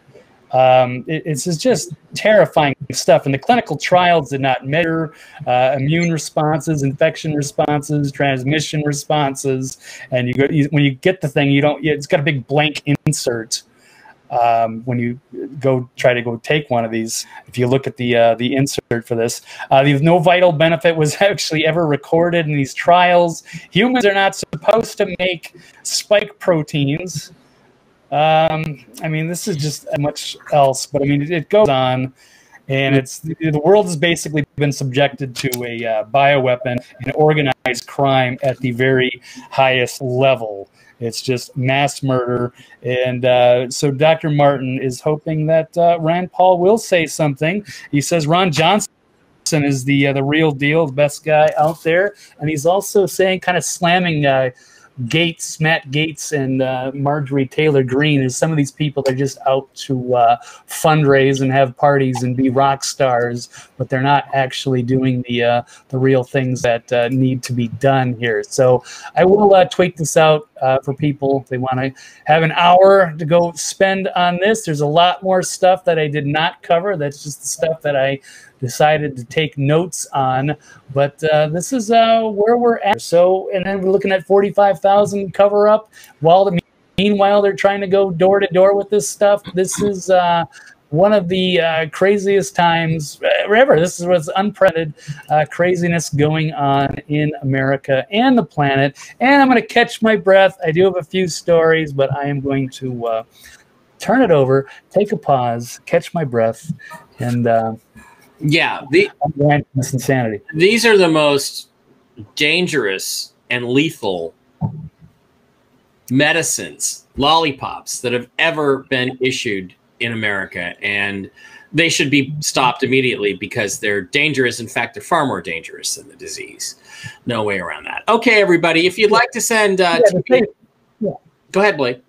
Um, it- it's it's just terrifying stuff. And the clinical trials did not measure uh, immune responses, infection responses, transmission responses. And you go you, when you get the thing, you don't. It's got a big blank insert um, when you go try to go take one of these. If you look at the uh, the insert for this, uh, the no vital benefit was actually ever recorded in these trials. Humans are not supposed to make spike proteins. Um, I mean, this is just much else, but I mean, it, it goes on, and it's the world has basically been subjected to a uh, bioweapon and organized crime at the very highest level. It's just mass murder, and uh, so Dr. Martin is hoping that uh, Rand Paul will say something. He says Ron Johnson is the uh, the real deal, the best guy out there, and he's also saying, kind of slamming. Gaetz, Matt Gaetz, and uh, Marjorie Taylor Greene is some of these people are just out to uh, fundraise and have parties and be rock stars, but they're not actually doing the uh, the real things that uh, need to be done here. So I will uh, tweet this out uh, for people if they want to have an hour to go spend on this. There's a lot more stuff that I did not cover. That's just the stuff that I decided to take notes on. But uh, this is uh, where we're at. So, and then we're looking at 45,000 cover up while the meanwhile they're trying to go door to door with this stuff. This is uh, one of the uh, craziest times ever. This was what's unprecedented uh, craziness going on in America and the planet. And I'm going to catch my breath. I do have a few stories, but I am going to uh, turn it over, take a pause, catch my breath, and uh, yeah, the this insanity. these are the most dangerous and lethal medicines, lollipops that have ever been issued in America. And they should be stopped immediately because they're dangerous. In fact, they're far more dangerous than the disease. No way around that. Okay, everybody, if you'd like to send, uh, Yeah, TV yeah. go ahead, Blake.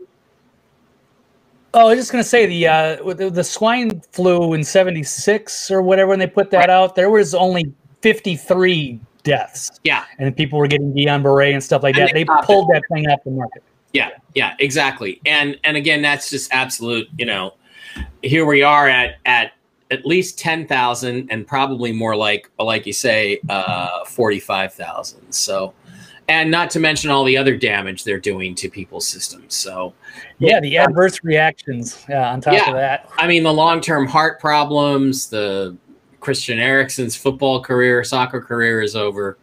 Oh, I was just gonna say the uh, the, the swine flu in '76 or whatever when they put that out, there was only 53 deaths. Yeah, and people were getting Guillain Barre and stuff like And that. they They pulled that thing off the market. Yeah, yeah, exactly. And and again, that's just absolute. You know, here we are at at at least ten thousand, and probably more like like you say, uh, forty five thousand. So, and not to mention all the other damage they're doing to people's systems. So, Yeah, the adverse reactions. Yeah, on top Yeah. of that. I mean, the long term heart problems, the Christian Eriksen's football career, soccer career is over,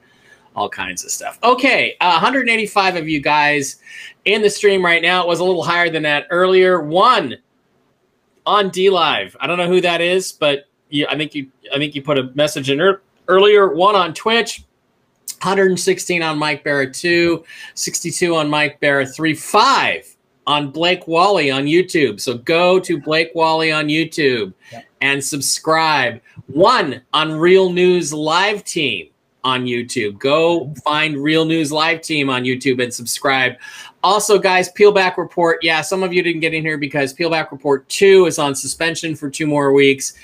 all kinds of stuff. Okay, uh, 185 of you guys in the stream right now. It was a little higher than that earlier. One on D Live. I don't know who that is, but you, I think you, I think you put a message in ear- earlier. One on Twitch. 116 on Mike Bara 2, 62 on Mike Bara 3, 5 on Blake Wally on YouTube. So go to Blake Wally on YouTube and subscribe. One on Real News Live Team on YouTube. Go find Real News Live Team on YouTube and subscribe. Also, guys, Peelback Report. Yeah, some of you didn't get in here because Peelback Report 2 is on suspension for two more weeks.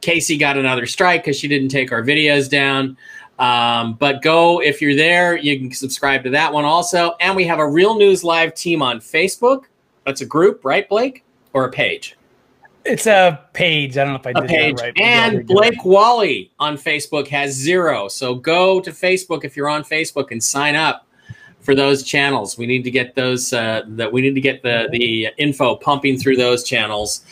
Casey got another strike because she didn't take our videos down. Um, but go if you're there, you can subscribe to that one also. And we have a Real News Live team on Facebook. That's a group, right, Blake? Or a page? It's a page. I don't know if I did page. that right. and. Blake Wally on Facebook has zero. So go to Facebook if you're on Facebook and sign up for those channels. We need to get those. Uh, that we need to get the the info pumping through those channels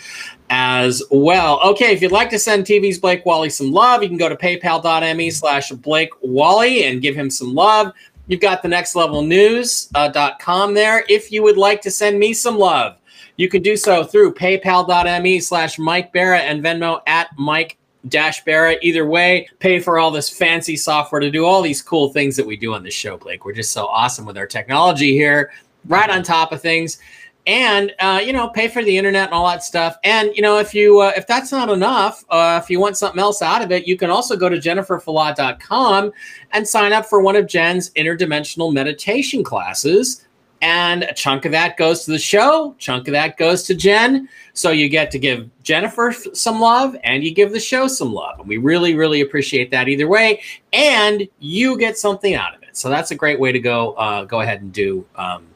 as well. Okay, if you'd like to send TV's Blake Wally some love, you can go to paypal.me slash Blake Wally and give him some love. You've got the next level news.com there. If you would like to send me some love, you can do so through paypal.me slash Mike Bara and Venmo at Mike dash Bara. Either way, pay for all this fancy software to do all these cool things that we do on this show, Blake. We're just so awesome with our technology here, right on top of things. And uh, you know, pay for the internet and all that stuff. And you know, if you uh, if that's not enough, uh, if you want something else out of it, you can also go to jenniferfalah.com and sign up for one of Jen's interdimensional meditation classes and a chunk of that goes to the show chunk of that goes to jen. So you get to give jennifer some love and you give the show some love. And we really really appreciate that either way. And you get something out of it. So that's a great way to go uh, go ahead and do um,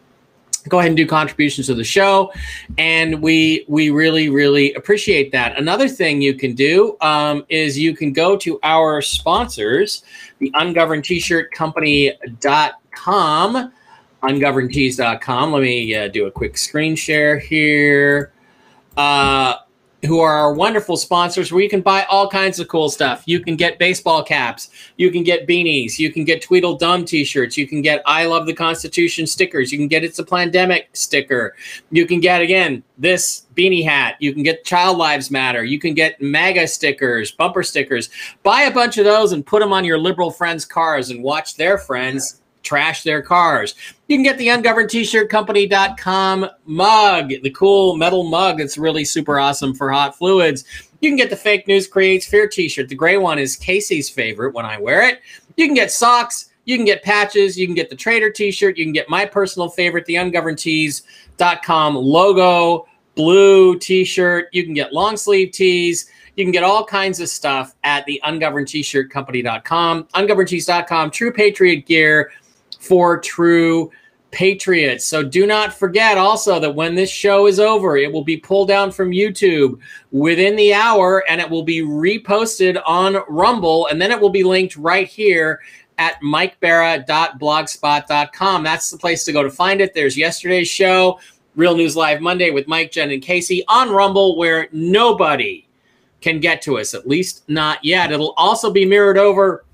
go ahead and do contributions to the show. And we we really really appreciate that. Another thing you can do um, is you can go to our sponsors the ungoverned t-shirt company.com ungovernedtees.com. Let me uh, do a quick screen share here. Uh, who are our wonderful sponsors where you can buy all kinds of cool stuff. You can get baseball caps, you can get beanies, you can get Tweedledum t-shirts, you can get I love the Constitution stickers, you can get it's a pandemic sticker. You can get again this beanie hat, you can get Child Lives Matter, you can get MAGA stickers, bumper stickers. Buy a bunch of those and put them on your liberal friends' cars and watch their friends trash their cars. You can get the ungoverned t-shirt company.com mug, the cool metal mug that's really super awesome for hot fluids. You can get the fake news creates fear t-shirt. The gray one is Casey's favorite when I wear it. You can get socks, you can get patches, you can get the trader t-shirt, you can get my personal favorite, the ungovernedtees.com logo blue t-shirt. You can get long sleeve tees. You can get all kinds of stuff at the ungoverned t-shirt company.com, ungovernedtees.com, true patriot gear for true patriots. So do not forget also that when this show is over, it will be pulled down from YouTube within the hour and it will be reposted on Rumble and then it will be linked right here at mikebara.blogspot.com. That's the place to go to find it. There's yesterday's show, Real News Live Monday with Mike, Jen, and Casey on Rumble, where nobody can get to us, at least not yet. It'll also be mirrored over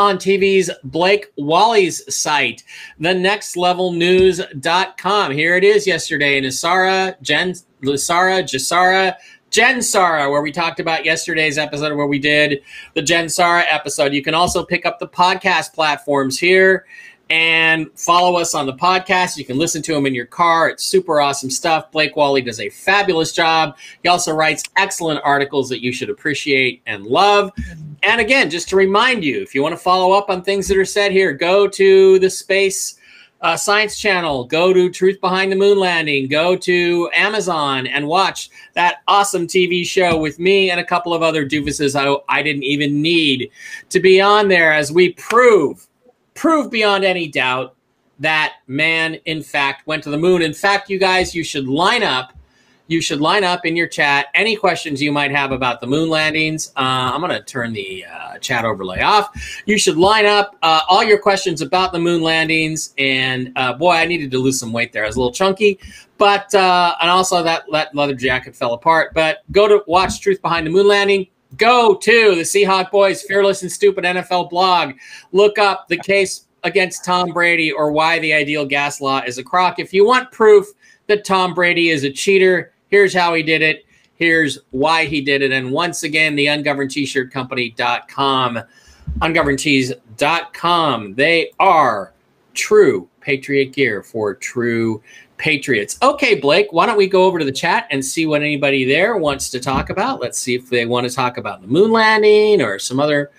on TV's Blake Wally's site, the nextlevelnews.com. Here it is yesterday in Asara, Jen, Lusara, Jasara, Jen Sara, where we talked about yesterday's episode where we did the Jen Sara episode. You can also pick up the podcast platforms here and follow us on the podcast. You can listen to him in your car. It's super awesome stuff. Blake Wally does a fabulous job. He also writes excellent articles that you should appreciate and love. And again, just to remind you, if you want to follow up on things that are said here, go to the Space uh, Science Channel, go to Truth Behind the Moon Landing, go to Amazon and watch that awesome TV show with me and a couple of other doofuses I, I didn't even need to be on there as we prove, prove beyond any doubt that man, in fact, went to the moon. In fact, you guys, you should line up you should line up in your chat any questions you might have about the moon landings. Uh, I'm going to turn the uh, chat overlay off. You should line up uh, all your questions about the moon landings. And uh, boy, I needed to lose some weight there. I was a little chunky, but uh, and also that that leather jacket fell apart. But go to watch Truth Behind the Moon Landing. Go to the Seahawk Boys Fearless and Stupid NFL blog. Look up the case against Tom Brady or why the ideal gas law is a crock. If you want proof that Tom Brady is a cheater, Here's how he did it. Here's why he did it. And once again, the ungoverned t-shirt company.com, ungovernedtees.com. They are true patriot gear for true patriots. Okay, Blake, why don't we go over to the chat and see what anybody there wants to talk about? Let's see if they want to talk about the moon landing or some other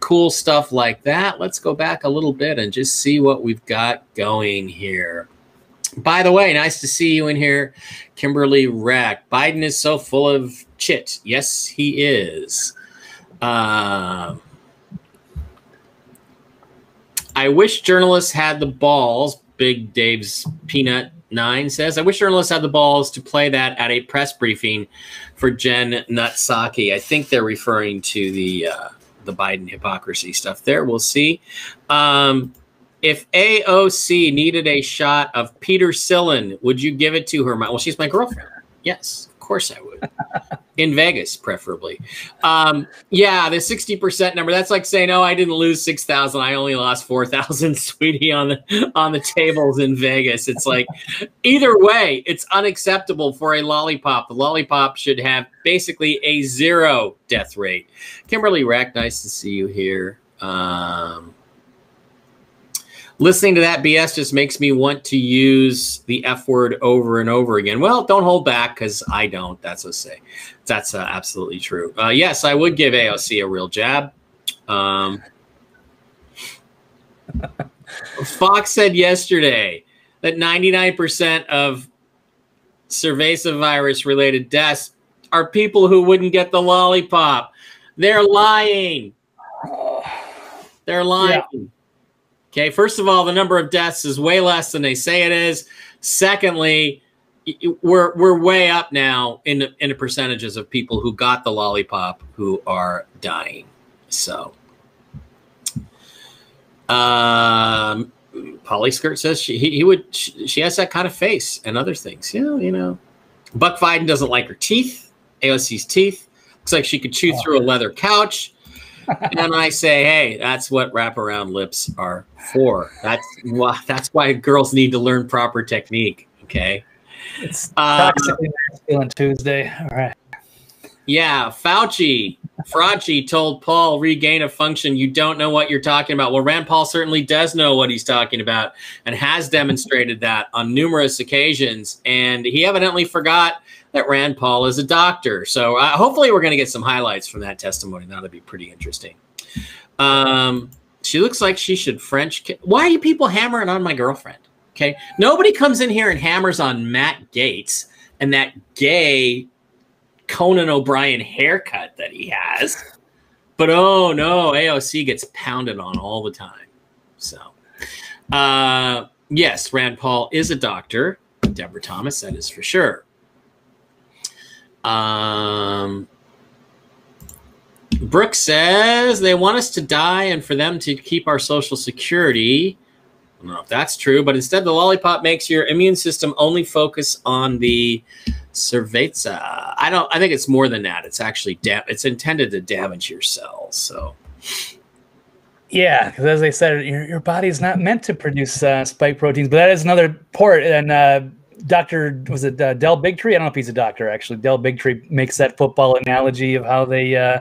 cool stuff like that. Let's go back a little bit and just see what we've got going here. By the way, nice to see you in here, Kimberly Rack. Biden is so full of chit. Yes, he is. Uh, I wish journalists had the balls. Big Dave's Peanut Nine says, I wish journalists had the balls to play that at a press briefing for Jen Nutsaki. I think they're referring to the uh, the Biden hypocrisy stuff there. We'll see. Um, if AOC needed a shot of Peter Sillin, would you give it to her? Well, she's my girlfriend. Yes, of course I would. In Vegas, preferably. Um, yeah, the 60% number, that's like saying, oh, I didn't lose 6,000. I only lost 4,000, sweetie, on the, on the tables in Vegas. It's like, either way, it's unacceptable for a lollipop. The lollipop should have basically a zero death rate. Kimberly Rack, nice to see you here. Um, listening to that BS just makes me want to use the F word over and over again. Well, don't hold back because I don't. That's a say. That's uh, absolutely true. Uh, yes, I would give AOC a real jab. Um, Fox said yesterday that 99% of cerveza virus related deaths are people who wouldn't get the lollipop. They're lying. They're lying. Yeah. Okay, first of all, the number of deaths is way less than they say it is. Secondly, we're we're way up now in the, in the percentages of people who got the lollipop who are dying. So, um, Polly Skirt says she he, he would she, she, has that kind of face and other things. You know, you know. Buck Biden doesn't like her teeth. AOC's teeth looks like she could chew oh. through a leather couch and I say, hey, that's what wraparound lips are for. That's why that's why girls need to learn proper technique. Okay. It's um, masculine Tuesday. All right. Yeah, Fauci, Fauci told Paul regain a function. You don't know what you're talking about. Well, Rand Paul certainly does know what he's talking about and has demonstrated that on numerous occasions. And he evidently forgot that Rand Paul is a doctor. So uh, hopefully, we're going to get some highlights from that testimony. That'll be pretty interesting. Um, she looks like she should French. Ki- Why are you people hammering on my girlfriend? Okay, nobody comes in here and hammers on Matt Gaetz and that gay Conan O'Brien haircut that he has. But oh no, AOC gets pounded on all the time. So, uh, yes, Rand Paul is a doctor. Deborah Thomas, that is for sure. Um, Brooke says they want us to die and for them to keep our social security. I don't know if that's true, but instead the lollipop makes your immune system only focus on the cerveza. I don't. I think it's more than that. It's actually da- It's intended to damage your cells. So. Yeah, because as I said, your, your body is not meant to produce uh, spike proteins, but that is another port. And uh, Dr. was it uh, Del Bigtree? I don't know if he's a doctor actually. Del Bigtree makes that football analogy of how they uh,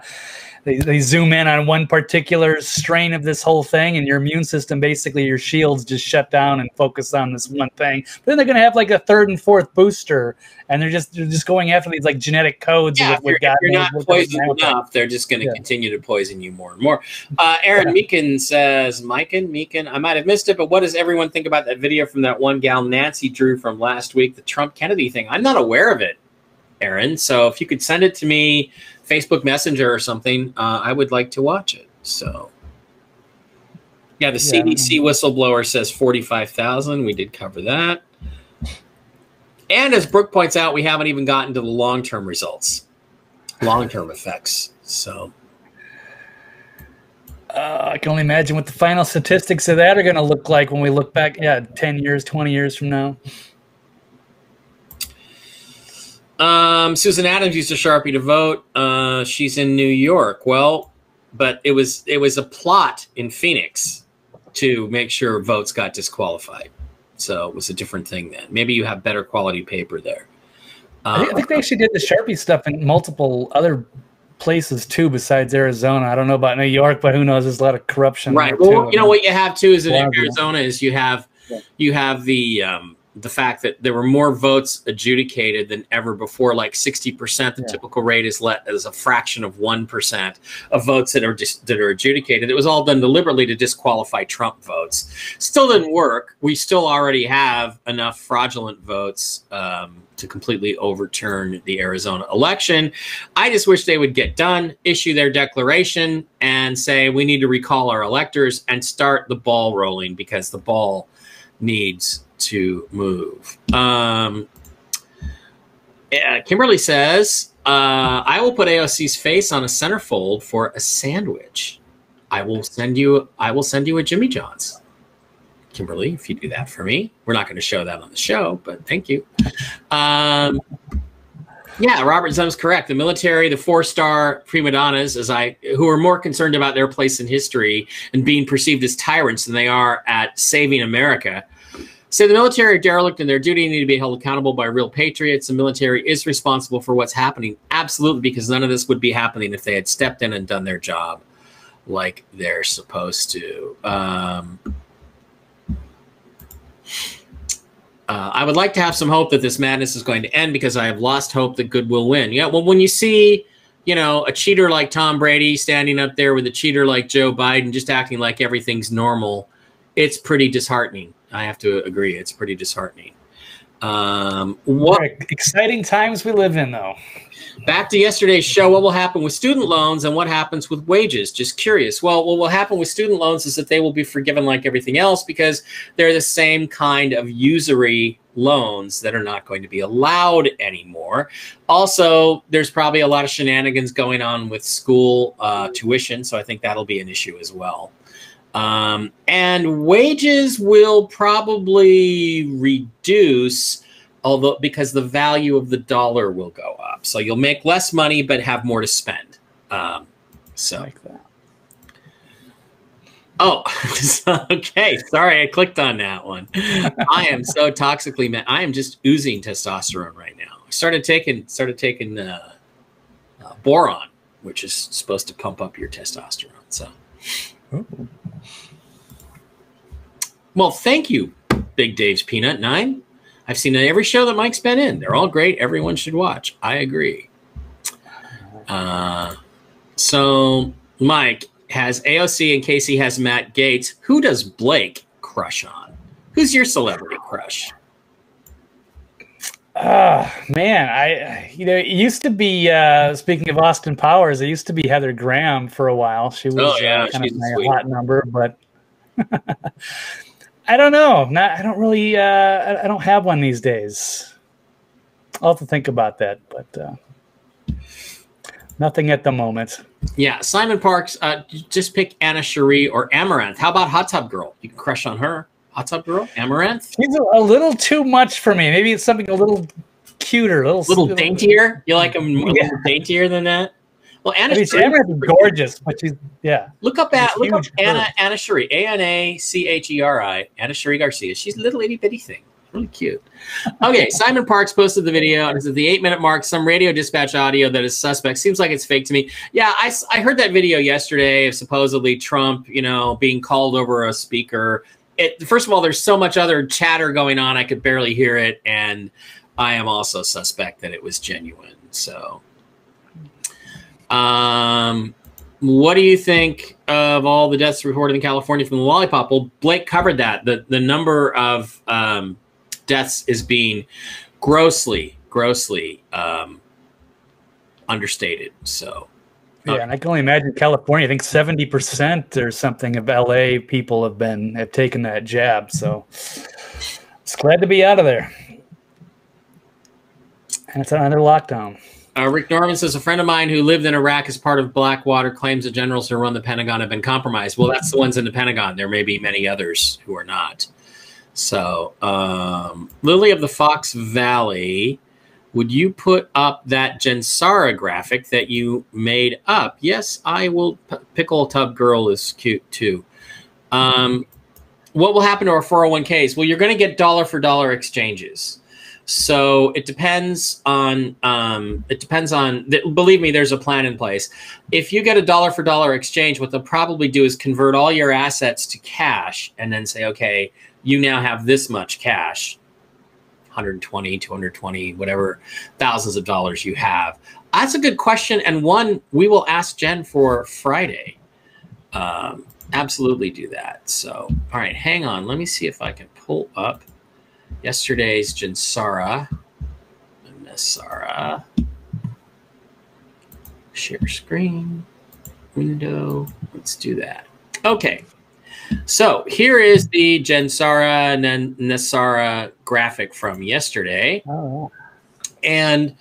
they, they zoom in on one particular strain of this whole thing, and your immune system, basically your shields, just shut down and focus on this one thing. But then they're going to have like a third and fourth booster, and they're just they're just going after these like genetic codes. Yeah, with- if you're, if you're not poisoned enough, they're just going to Yeah. continue to poison you more and more. Uh, Aaron Meekin says, Mikan, Meekin, I might have missed it, but what does everyone think about that video from that one gal Nancy drew from last week, the Trump Kennedy thing? I'm not aware of it, Aaron. So if you could send it to me, Facebook Messenger or something, uh, I would like to watch it. So. Yeah, the Yeah. CDC whistleblower says 45,000. We did cover that. And as Brooke points out, we haven't even gotten to the long term results, long term effects. So, Uh, I can only imagine what the final statistics of that are going to look like when we look back, yeah, 10 years, 20 years from now. Um, Susan Adams used a sharpie to vote. Uh, she's in New York. Well, but it was it was a plot in Phoenix to make sure votes got disqualified. So it was a different thing then. Maybe you have better quality paper there. I, think, I Um, think they actually did the Sharpie stuff in multiple other places too, besides Arizona. I don't know about New York, but who knows? There's a lot of corruption. right well too. you know what you have too is in arizona is you have you have the um the fact that there were more votes adjudicated than ever before like 60% the Yeah. typical rate is let as a fraction of 1% of votes that are just that are adjudicated. It was all done deliberately to disqualify trump votes. Still didn't work. We still already have enough fraudulent votes um, to completely overturn the arizona election. I just wish they would get done, issue their declaration, and say we need to recall our electors and start the ball rolling because the ball needs to move. Um, yeah, Kimberly says, uh, "I will put AOC's face on a centerfold for a sandwich. I will send you. I will send you a Jimmy John's." Kimberly, if you do that for me, we're not going to show that on the show, but thank you. Um, yeah, Robert Zum's correct. The military, the four-star prima donnas, as I, who are more concerned about their place in history and being perceived as tyrants than they are at saving America, say the military are derelict in their duty and need to be held accountable by real patriots. The military is responsible for what's happening, absolutely, because none of this would be happening if they had stepped in and done their job like they're supposed to. Um, uh, I would like to have some hope that this madness is going to end because I have lost hope that good will win. Yeah, well, when you see, you know, a cheater like Tom Brady standing up there with a cheater like Joe Biden just acting like everything's normal, it's pretty disheartening. I have to agree. It's pretty disheartening. Um, what Exciting times we live in, though. back to yesterday's show what will happen with student loans and what happens with wages just curious well what will happen with student loans is that they will be forgiven like everything else because they're the same kind of usury loans that are not going to be allowed anymore also there's probably a lot of shenanigans going on with school uh, tuition so i think that'll be an issue as well um, and wages will probably reduce although because the value of the dollar will go up. So you'll make less money but have more to spend. Um, so. Like that. oh okay. Sorry i clicked on that one. I am so toxically ma- i am just oozing testosterone right now. I started taking started taking uh, uh, boron which is supposed to pump up your testosterone so well thank you big dave's peanut nine I've seen every show that Mike's been in. They're all great. Everyone should watch. I agree. Uh, so Mike has AOC and Casey has Matt Gaetz. Who does Blake crush on? Who's your celebrity crush? Ah, man, I you know it used to be. uh Speaking of Austin Powers, it used to be Heather Graham for a while. She was Oh, yeah, uh, kind she's of my hot number, but I don't know. Not, I don't really. uh I, I don't have one these days. I'll have to think about that, but uh nothing at the moment. Yeah, Simon Parks. Uh, just pick Ana Cheri or Amouranth. How about Hot Tub Girl? You can crush on her. Hot Tub Girl, Amouranth. She's a, a little too much for me. Maybe it's something a little cuter, a little A little daintier. You like them a Yeah. little daintier than that? Well, I Anna mean. Amouranth is gorgeous, but she's yeah. Look up at look up Anna curve. Ana Cheri A N A C H E R I Ana Cheri Garcia. She's a little itty bitty thing. Really cute. Okay, Simon Parks posted the video, and it's at the eight minute mark. Some radio dispatch audio that is suspect. Seems like it's fake to me. Yeah, I, I heard that video yesterday of supposedly Trump, you know, being called over a speaker. It, first of all, there's so much other chatter going on, I could barely hear it, and I am also suspect that it was genuine. So, um, what do you think of all the deaths reported in California from the lollipop? Well, Blake covered that. The the number of um, deaths is being grossly, grossly um, understated. So, Yeah, and I can only imagine California. I think seventy percent or something of LA people have been have taken that jab. So it's glad to be out of there. And it's another lockdown. Uh, Rick Norman says a friend of mine who lived in Iraq as part of Blackwater claims that generals who run the Pentagon have been compromised. Well, that's the ones in the Pentagon. There may be many others who are not. So, um, Lily of the Fox Valley, would you put up that Gensara graphic that you made up? Yes, I will. P- Pickle Tub Girl is cute too. Um, what will happen to our 401ks? Well, you're going to get dollar for dollar exchanges. So it depends on um, it depends on. th- Believe me, there's a plan in place. If you get a dollar for dollar exchange, what they'll probably do is convert all your assets to cash, and then say, okay, you now have this much cash, 120, 220, whatever thousands of dollars you have. That's a good question, and one we will ask Jen for Friday. Um, absolutely do that. So, all right, hang on. Let me see if I can pull up yesterday's Jinsara. NESARA. Share screen. Window. Let's do that. Okay. So here is the Jensara NESARA graphic from yesterday. Oh, And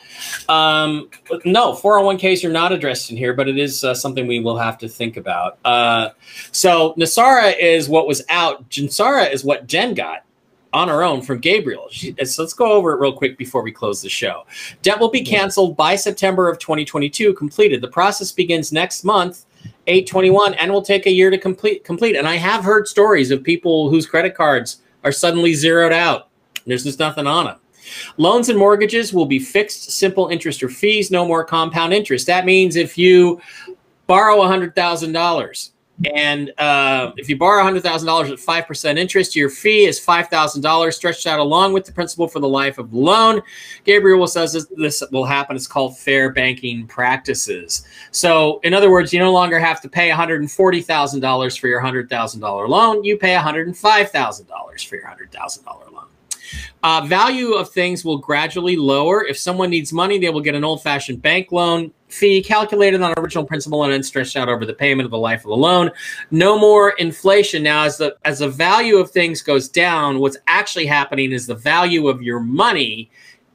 um, no, 401ks are not addressed in here, but it is uh, something we will have to think about. Uh, so NESARA is what was out. Jinsara is what Jen got on her own from Gabriel. She, uh, so let's go over it real quick before we close the show. Debt will be canceled by September of 2022. Completed. The process begins next month. 821 and will take a year to complete complete and i have heard stories of people whose credit cards are suddenly zeroed out there's just nothing on them Loans and mortgages will be fixed, simple interest or fees, no more compound interest. That means if you borrow $100,000 and uh, if you borrow $100,000 at 5% interest, your fee is $5,000 stretched out along with the principal for the life of the loan. Gabriel says this, this will happen. It's called fair banking practices. So, in other words, you no longer have to pay $140,000 for your $100,000 loan. You pay $105,000 for your $100,000 loan. Uh, value of things will gradually lower. If someone needs money, they will get an old fashioned bank loan fee calculated on original principal and then stretched out over the payment of the life of the loan. No more inflation. Now, as the as the value of things goes down, what's actually happening is the value of your money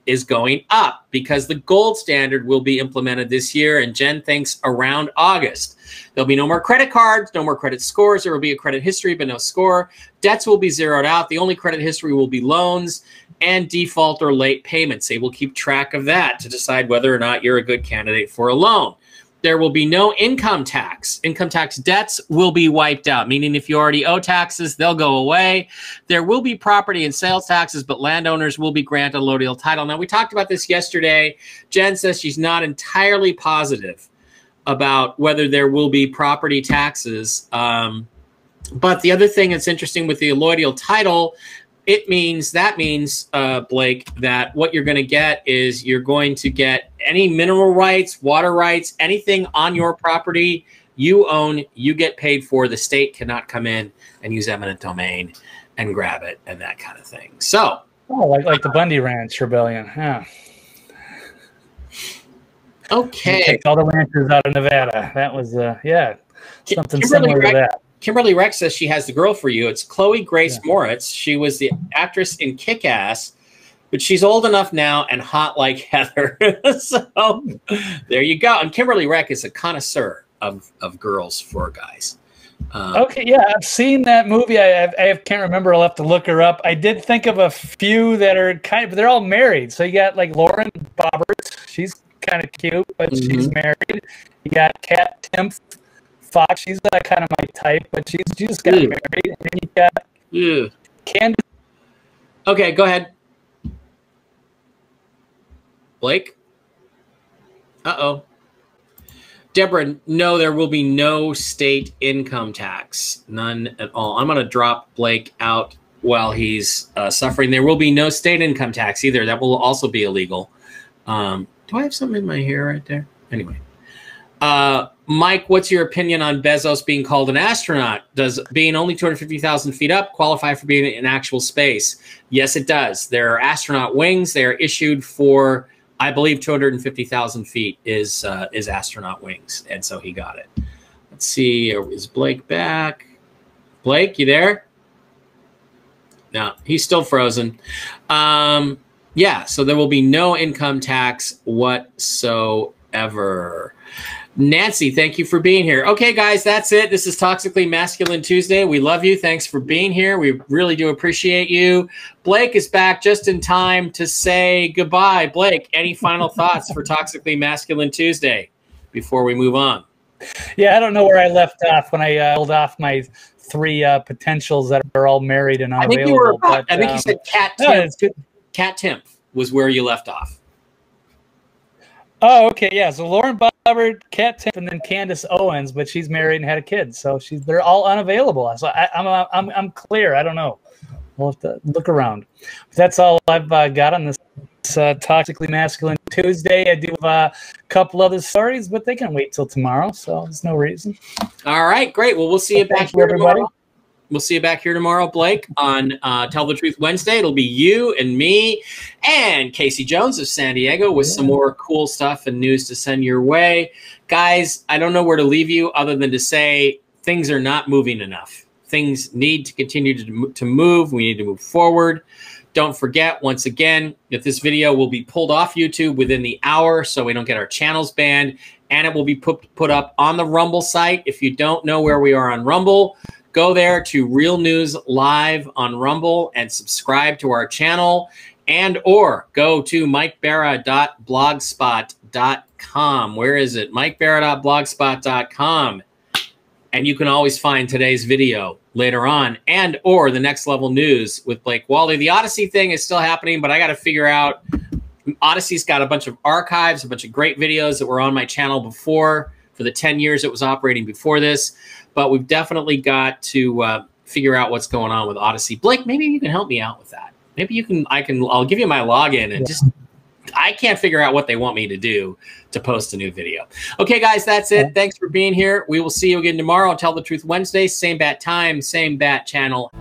is going up because the gold standard will be implemented this year and Jen thinks around August. There'll be no more credit cards, no more credit scores. There will be a credit history, but no score. Debts will be zeroed out. The only credit history will be loans and default or late payments. They will keep track of that to decide whether or not you're a good candidate for a loan. There will be no income tax. Income tax debts will be wiped out, meaning if you already owe taxes, they'll go away. There will be property and sales taxes, but landowners will be granted allodial title. Now, we talked about this yesterday. Jen says she's not entirely positive about whether there will be property taxes. Um, but the other thing that's interesting with the allodial title, it means that means uh, Blake that what you're going to get is you're going to get any mineral rights, water rights, anything on your property you own, you get paid for. The state cannot come in and use eminent domain and grab it and that kind of thing. So, Oh, like, like the Bundy Ranch rebellion. Yeah. okay. All the ranchers out of Nevada. That was, uh, yeah, something Kimberly similar to that. Kimberly Rex says she has the girl for you. It's Chloe Grace Moretz. She was the actress in Kick Ass, but she's old enough now and hot like Heather. so there you go. And Kimberly Rex is a connoisseur of, of girls for guys. Um, Okay, yeah, I've seen that movie. I, I, I can't remember. I'll have to look her up. I did think of a few that are kind of, they're all married. So you got like Lauren Boebert. She's kind of cute, but she's Mhm. married. You got Kat Timpf Fox. She's uh, kind of my type, but she's she just got Ew. married. And then you got Ew. Candace Okay, go ahead. Blake? Uh oh. Deborah, no, there will be no state income tax. None at all. I'm going to drop Blake out while he's uh, suffering. There will be no state income tax either. That will also be illegal. Um, do I have something in my hair right there? Anyway. Uh, Mike, what's your opinion on Bezos being called an astronaut? Does being only 250,000 feet up qualify for being in actual space? Yes, it does. There are astronaut wings. They are issued for, I believe, 250,000 feet is uh, is astronaut wings, and so he got it. Let's see. Is Blake back? Blake, you there? No, he's still frozen. Um, yeah, so there will be no income tax whatsoever. Nancy, thank you for being here. Okay, guys, that's it. This is Toxically Masculine Tuesday. We love you. Thanks for being here. We really do appreciate you. Blake is back just in time to say goodbye. Blake, any final thoughts for Toxically Masculine Tuesday before we move on? Yeah, I don't know where I left off when I uh, held off my three uh, potentials that are all married and unavailable. I think you were about, but, I think you um, said Cat no, it's good. Kat Timpf was where you left off. Oh, okay, yeah. So Lauren Boebert, Kat Timpf, and then Candace Owens, but she's married and had a kid, so she's they're all unavailable. So I, I'm I'm I'm clear. I don't know. We'll have to look around. But that's all I've uh, got on this uh, toxically masculine Tuesday. I do have a couple other stories, but they can wait till tomorrow, so there's no reason. All right, great. Well, we'll see you back here everybody. tomorrow. We'll see you back here tomorrow, Blake, on uh, Tell the Truth Wednesday. It'll be you and me and Casey Jones of San Diego with some more cool stuff and news to send your way. Guys, I don't know where to leave you other than to say things are not moving enough. Things need to continue to, to move. We need to move forward. Don't forget, once again, that this video will be pulled off YouTube within the hour so we don't get our channels banned. And it will be put, put up on the Rumble site. If you don't know where we are on Rumble, go there to Real News Live on Rumble and subscribe to our channel. And or go to mikebara.blogspot.com. Where is it? mikebara.blogspot.com and you can always find today's video later on and or the next level news with blake wally the Odysee thing is still happening but i got to figure out Odysee's got a bunch of archives a bunch of great videos that were on my channel before for the 10 years it was operating before this but we've definitely got to uh, figure out what's going on with Odysee blake maybe you can help me out with that maybe you can i can i'll give you my login and just I can't figure out what they want me to do to post a new video. Okay, guys, that's it. Thanks for being here. We will see you again tomorrow. Tell the Truth Wednesday, same bat time, same bat channel.